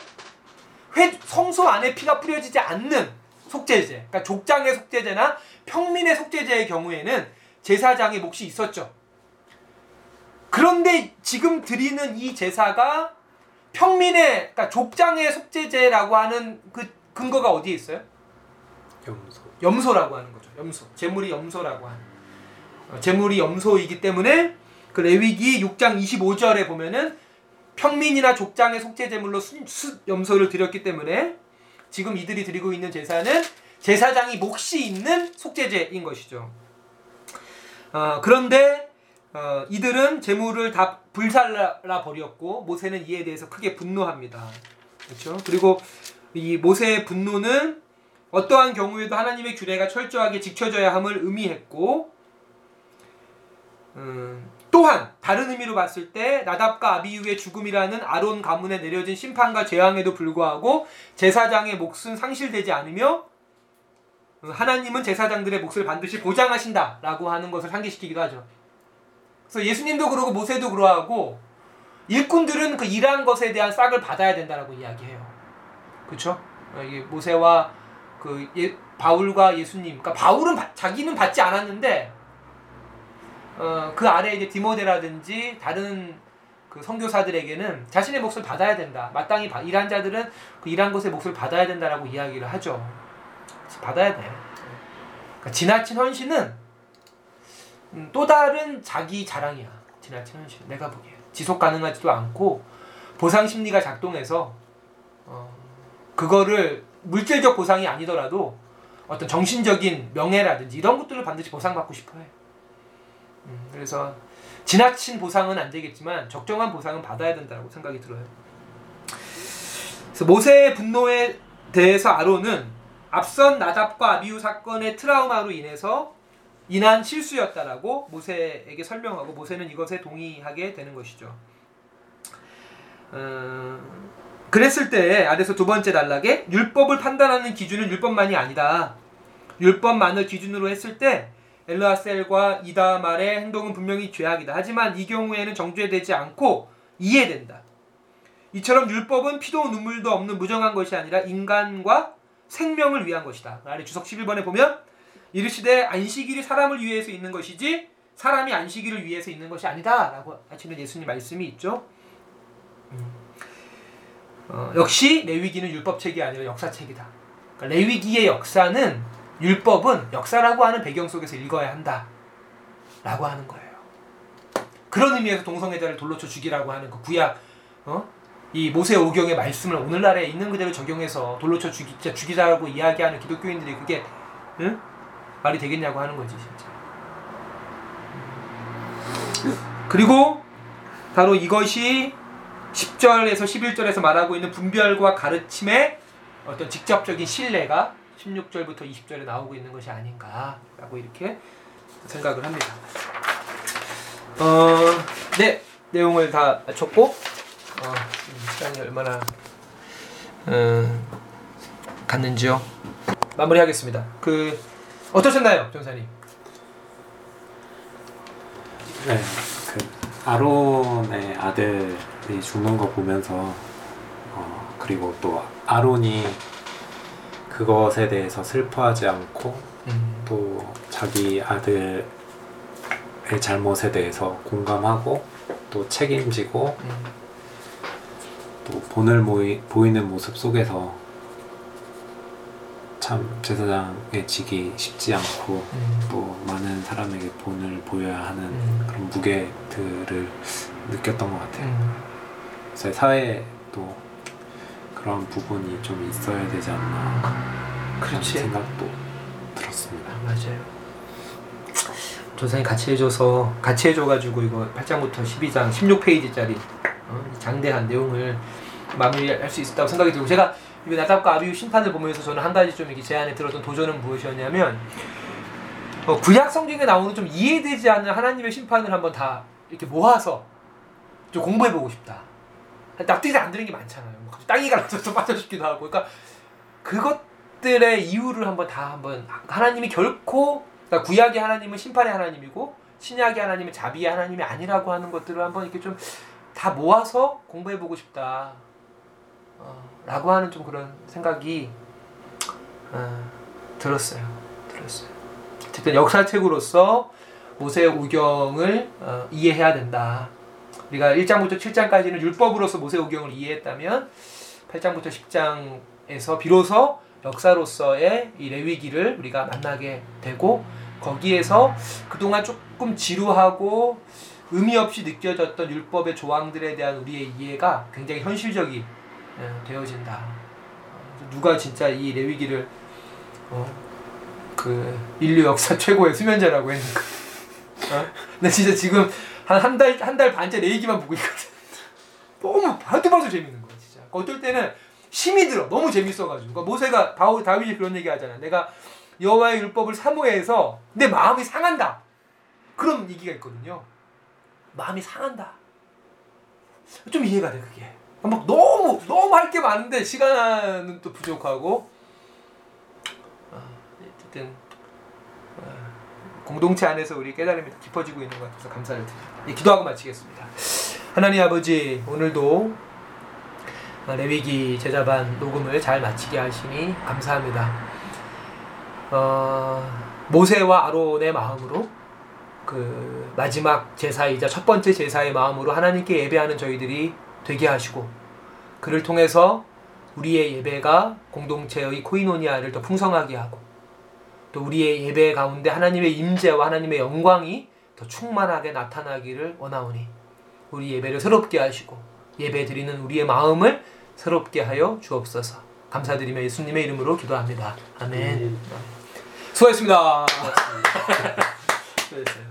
회, 성소 안에 피가 뿌려지지 않는 속죄제, 그러니까 족장의 속죄제나 평민의 속죄제의 경우에는 제사장의 몫이 있었죠. 그런데 지금 드리는 이 제사가 평민의, 그러니까 족장의 속죄제라고 하는 그 근거가 어디에 있어요? 염소. 염소라고 하는 거죠. 염소. 재물이 염소라고 하는. 어, 재물이 염소이기 때문에 그 레위기 6장 25절에 보면은 평민이나 족장의 속죄 제물로 염소를 드렸기 때문에 지금 이들이 드리고 있는 제사는 제사장이 몫이 있는 속죄제인 것이죠. 어, 그런데 어, 이들은 제물을 다 불살라 버렸고 모세는 이에 대해서 크게 분노합니다. 그렇죠? 그리고 이 모세의 분노는 어떠한 경우에도 하나님의 규례가 철저하게 지켜져야 함을 의미했고 음, 또한 다른 의미로 봤을 때 나답과 아비유의 죽음이라는 아론 가문에 내려진 심판과 재앙에도 불구하고 제사장의 몫은 상실되지 않으며 음, 하나님은 제사장들의 몫을 반드시 보장하신다라고 하는 것을 상기시키기도 하죠. 그래서 예수님도 그러고 모세도 그러하고 일꾼들은 그 일한 것에 대한 싹을 받아야 된다라고 이야기해요. 그렇죠? 이게 모세와 그 예, 바울과 예수님, 그러니까 바울은 바, 자기는 받지 않았는데 어, 그 아래 이제 디모데라든지 다른 그 선교사들에게는 자신의 몫을 받아야 된다. 마땅히 바, 일한 자들은 그 일한 것의 몫을 받아야 된다라고 이야기를 하죠. 받아야 돼. 그러니까 지나친 헌신은 음, 또 다른 자기 자랑이야. 지나친 헌신. 내가 보기에 지속 가능하지도 않고 보상 심리가 작동해서 어, 그거를 물질적 보상이 아니더라도 어떤 정신적인 명예라든지 이런 것들을 반드시 보상받고 싶어 해. 음, 그래서 지나친 보상은 안 되겠지만 적정한 보상은 받아야 된다고 생각이 들어요. 그래서 모세의 분노에 대해서 아론은 앞선 나답과 아비우 사건의 트라우마로 인해서 인한 실수였다라고 모세에게 설명하고 모세는 이것에 동의하게 되는 것이죠. 음, 그랬을 때 아래서 두 번째 단락에 율법을 판단하는 기준은 율법만이 아니다. 율법만을 기준으로 했을 때 엘르아셀과 이다말의 행동은 분명히 죄악이다. 하지만 이 경우에는 정죄되지 않고 이해된다. 이처럼 율법은 피도 눈물도 없는 무정한 것이 아니라 인간과 생명을 위한 것이다. 아래 주석 11번에 보면 이르시되 안식일이 사람을 위해서 있는 것이지 사람이 안식일을 위해서 있는 것이 아니다라고 하시는 예수님 말씀이 있죠. 음. 어, 역시 레위기는 율법책이 아니라 역사책이다. 그러니까 레위기의 역사는 율법은 역사라고 하는 배경 속에서 읽어야 한다. 라고 하는 거예요. 그런 의미에서 동성애자를 돌로 쳐 죽이라고 하는 그 구약, 어? 이 모세 오경의 말씀을 오늘날에 있는 그대로 적용해서 돌로 쳐 죽이, 죽이자고 이야기하는 기독교인들이 그게, 응? 말이 되겠냐고 하는 거지, 진짜. 그리고 바로 이것이 10절에서 11절에서 말하고 있는 분별과 가르침의 어떤 직접적인 신뢰가 16절부터 20절에 나오고 있는 것이 아닌가라고 이렇게 생각을 합니다. 어, 네, 내용을 다 마쳤고 어, 시간이 얼마나 음, 갔는지요. 마무리하겠습니다. 그 어떠셨나요, 전사님? 네, 그 아론의 아들이 죽는 거 보면서 어, 그리고 또 아론이 그것에 대해서 슬퍼하지 않고 음. 또 자기 아들의 잘못에 대해서 공감하고 또 책임지고 음. 또 본을 모이, 보이는 모습 속에서 참 제사장에 지기 쉽지 않고 음. 또 많은 사람에게 본을 보여야 하는 음. 그런 무게들을 느꼈던 것 같아요. 음. 제 사회에도 그런 부분이 좀 있어야 되지 않나 그런. 생각도 들었습니다. 맞아요. 조상이 같이 해줘서 같이 해줘가지고 이거 8장부터 12장 16페이지짜리 어, 장대한 내용을 마무리할 수 있었다고 생각이 들고 제가 이 나답과 아비우 심판을 보면서 저는 한 가지 좀 이렇게 제안에 들었던 도전은 무엇이었냐면 어, 구약 성경에 나오는 좀 이해되지 않는 하나님의 심판을 한번 다 이렇게 모아서 좀 공부해 보고 싶다. 납득이 안 되는 게 많잖아요. 뭐 갑자기 땅이 갈라져서 빠져 죽기도 하고, 그러니까 그것들의 이유를 한번 다 한번 하나님이 결코 그러니까 구약의 하나님은 심판의 하나님이고 신약의 하나님은 자비의 하나님이 아니라고 하는 것들을 한번 이렇게 좀 다 모아서 공부해 보고 싶다. 어, 라고 하는 좀 그런 생각이 어, 들었어요. 들었어요. 어쨌든 역사책으로서 모세의 우경을 어, 이해해야 된다. 우리가 1장부터 7장까지는 율법으로서 모세 우경을 이해했다면 8장부터 10장에서 비로소 역사로서의 이 레위기를 우리가 만나게 되고 거기에서 그동안 조금 지루하고 의미 없이 느껴졌던 율법의 조항들에 대한 우리의 이해가 굉장히 현실적이 예, 되어진다. 어, 누가 진짜 이 레위기를 어, 그 인류 역사 최고의 수면제라고 했는가? 어? 나 진짜 지금 한 한 달 한 달 반째 내 얘기만 보고 있거든. 너무 봐도 봐도 재밌는 거야 진짜. 어떨 때는 힘이 들어 너무 재밌어가지고 그러니까 모세가 바울 다윗이 그런 얘기 하잖아. 내가 여호와의 율법을 사모해서 내 마음이 상한다. 그런 얘기가 있거든요. 마음이 상한다. 좀 이해가 돼 그게. 막 너무 너무 할 게 많은데 시간은 또 부족하고. 아, 어쨌든 아, 공동체 안에서 우리 깨달음이 더 깊어지고 있는 것 같아서 감사를 드립니다. 예, 기도하고 마치겠습니다. 하나님 아버지 오늘도 레위기 제자반 녹음을 잘 마치게 하시니 감사합니다. 어, 모세와 아론의 마음으로 그 마지막 제사이자 첫 번째 제사의 마음으로 하나님께 예배하는 저희들이 되게 하시고 그를 통해서 우리의 예배가 공동체의 코이노니아를 더 풍성하게 하고 또 우리의 예배 가운데 하나님의 임재와 하나님의 영광이 더 충만하게 나타나기를 원하오니 우리 예배를 새롭게 하시고 예배 드리는 우리의 마음을 새롭게 하여 주옵소서. 감사드리며 예수님의 이름으로 기도합니다. 아멘. 수고하셨습니다. 수고하셨어요.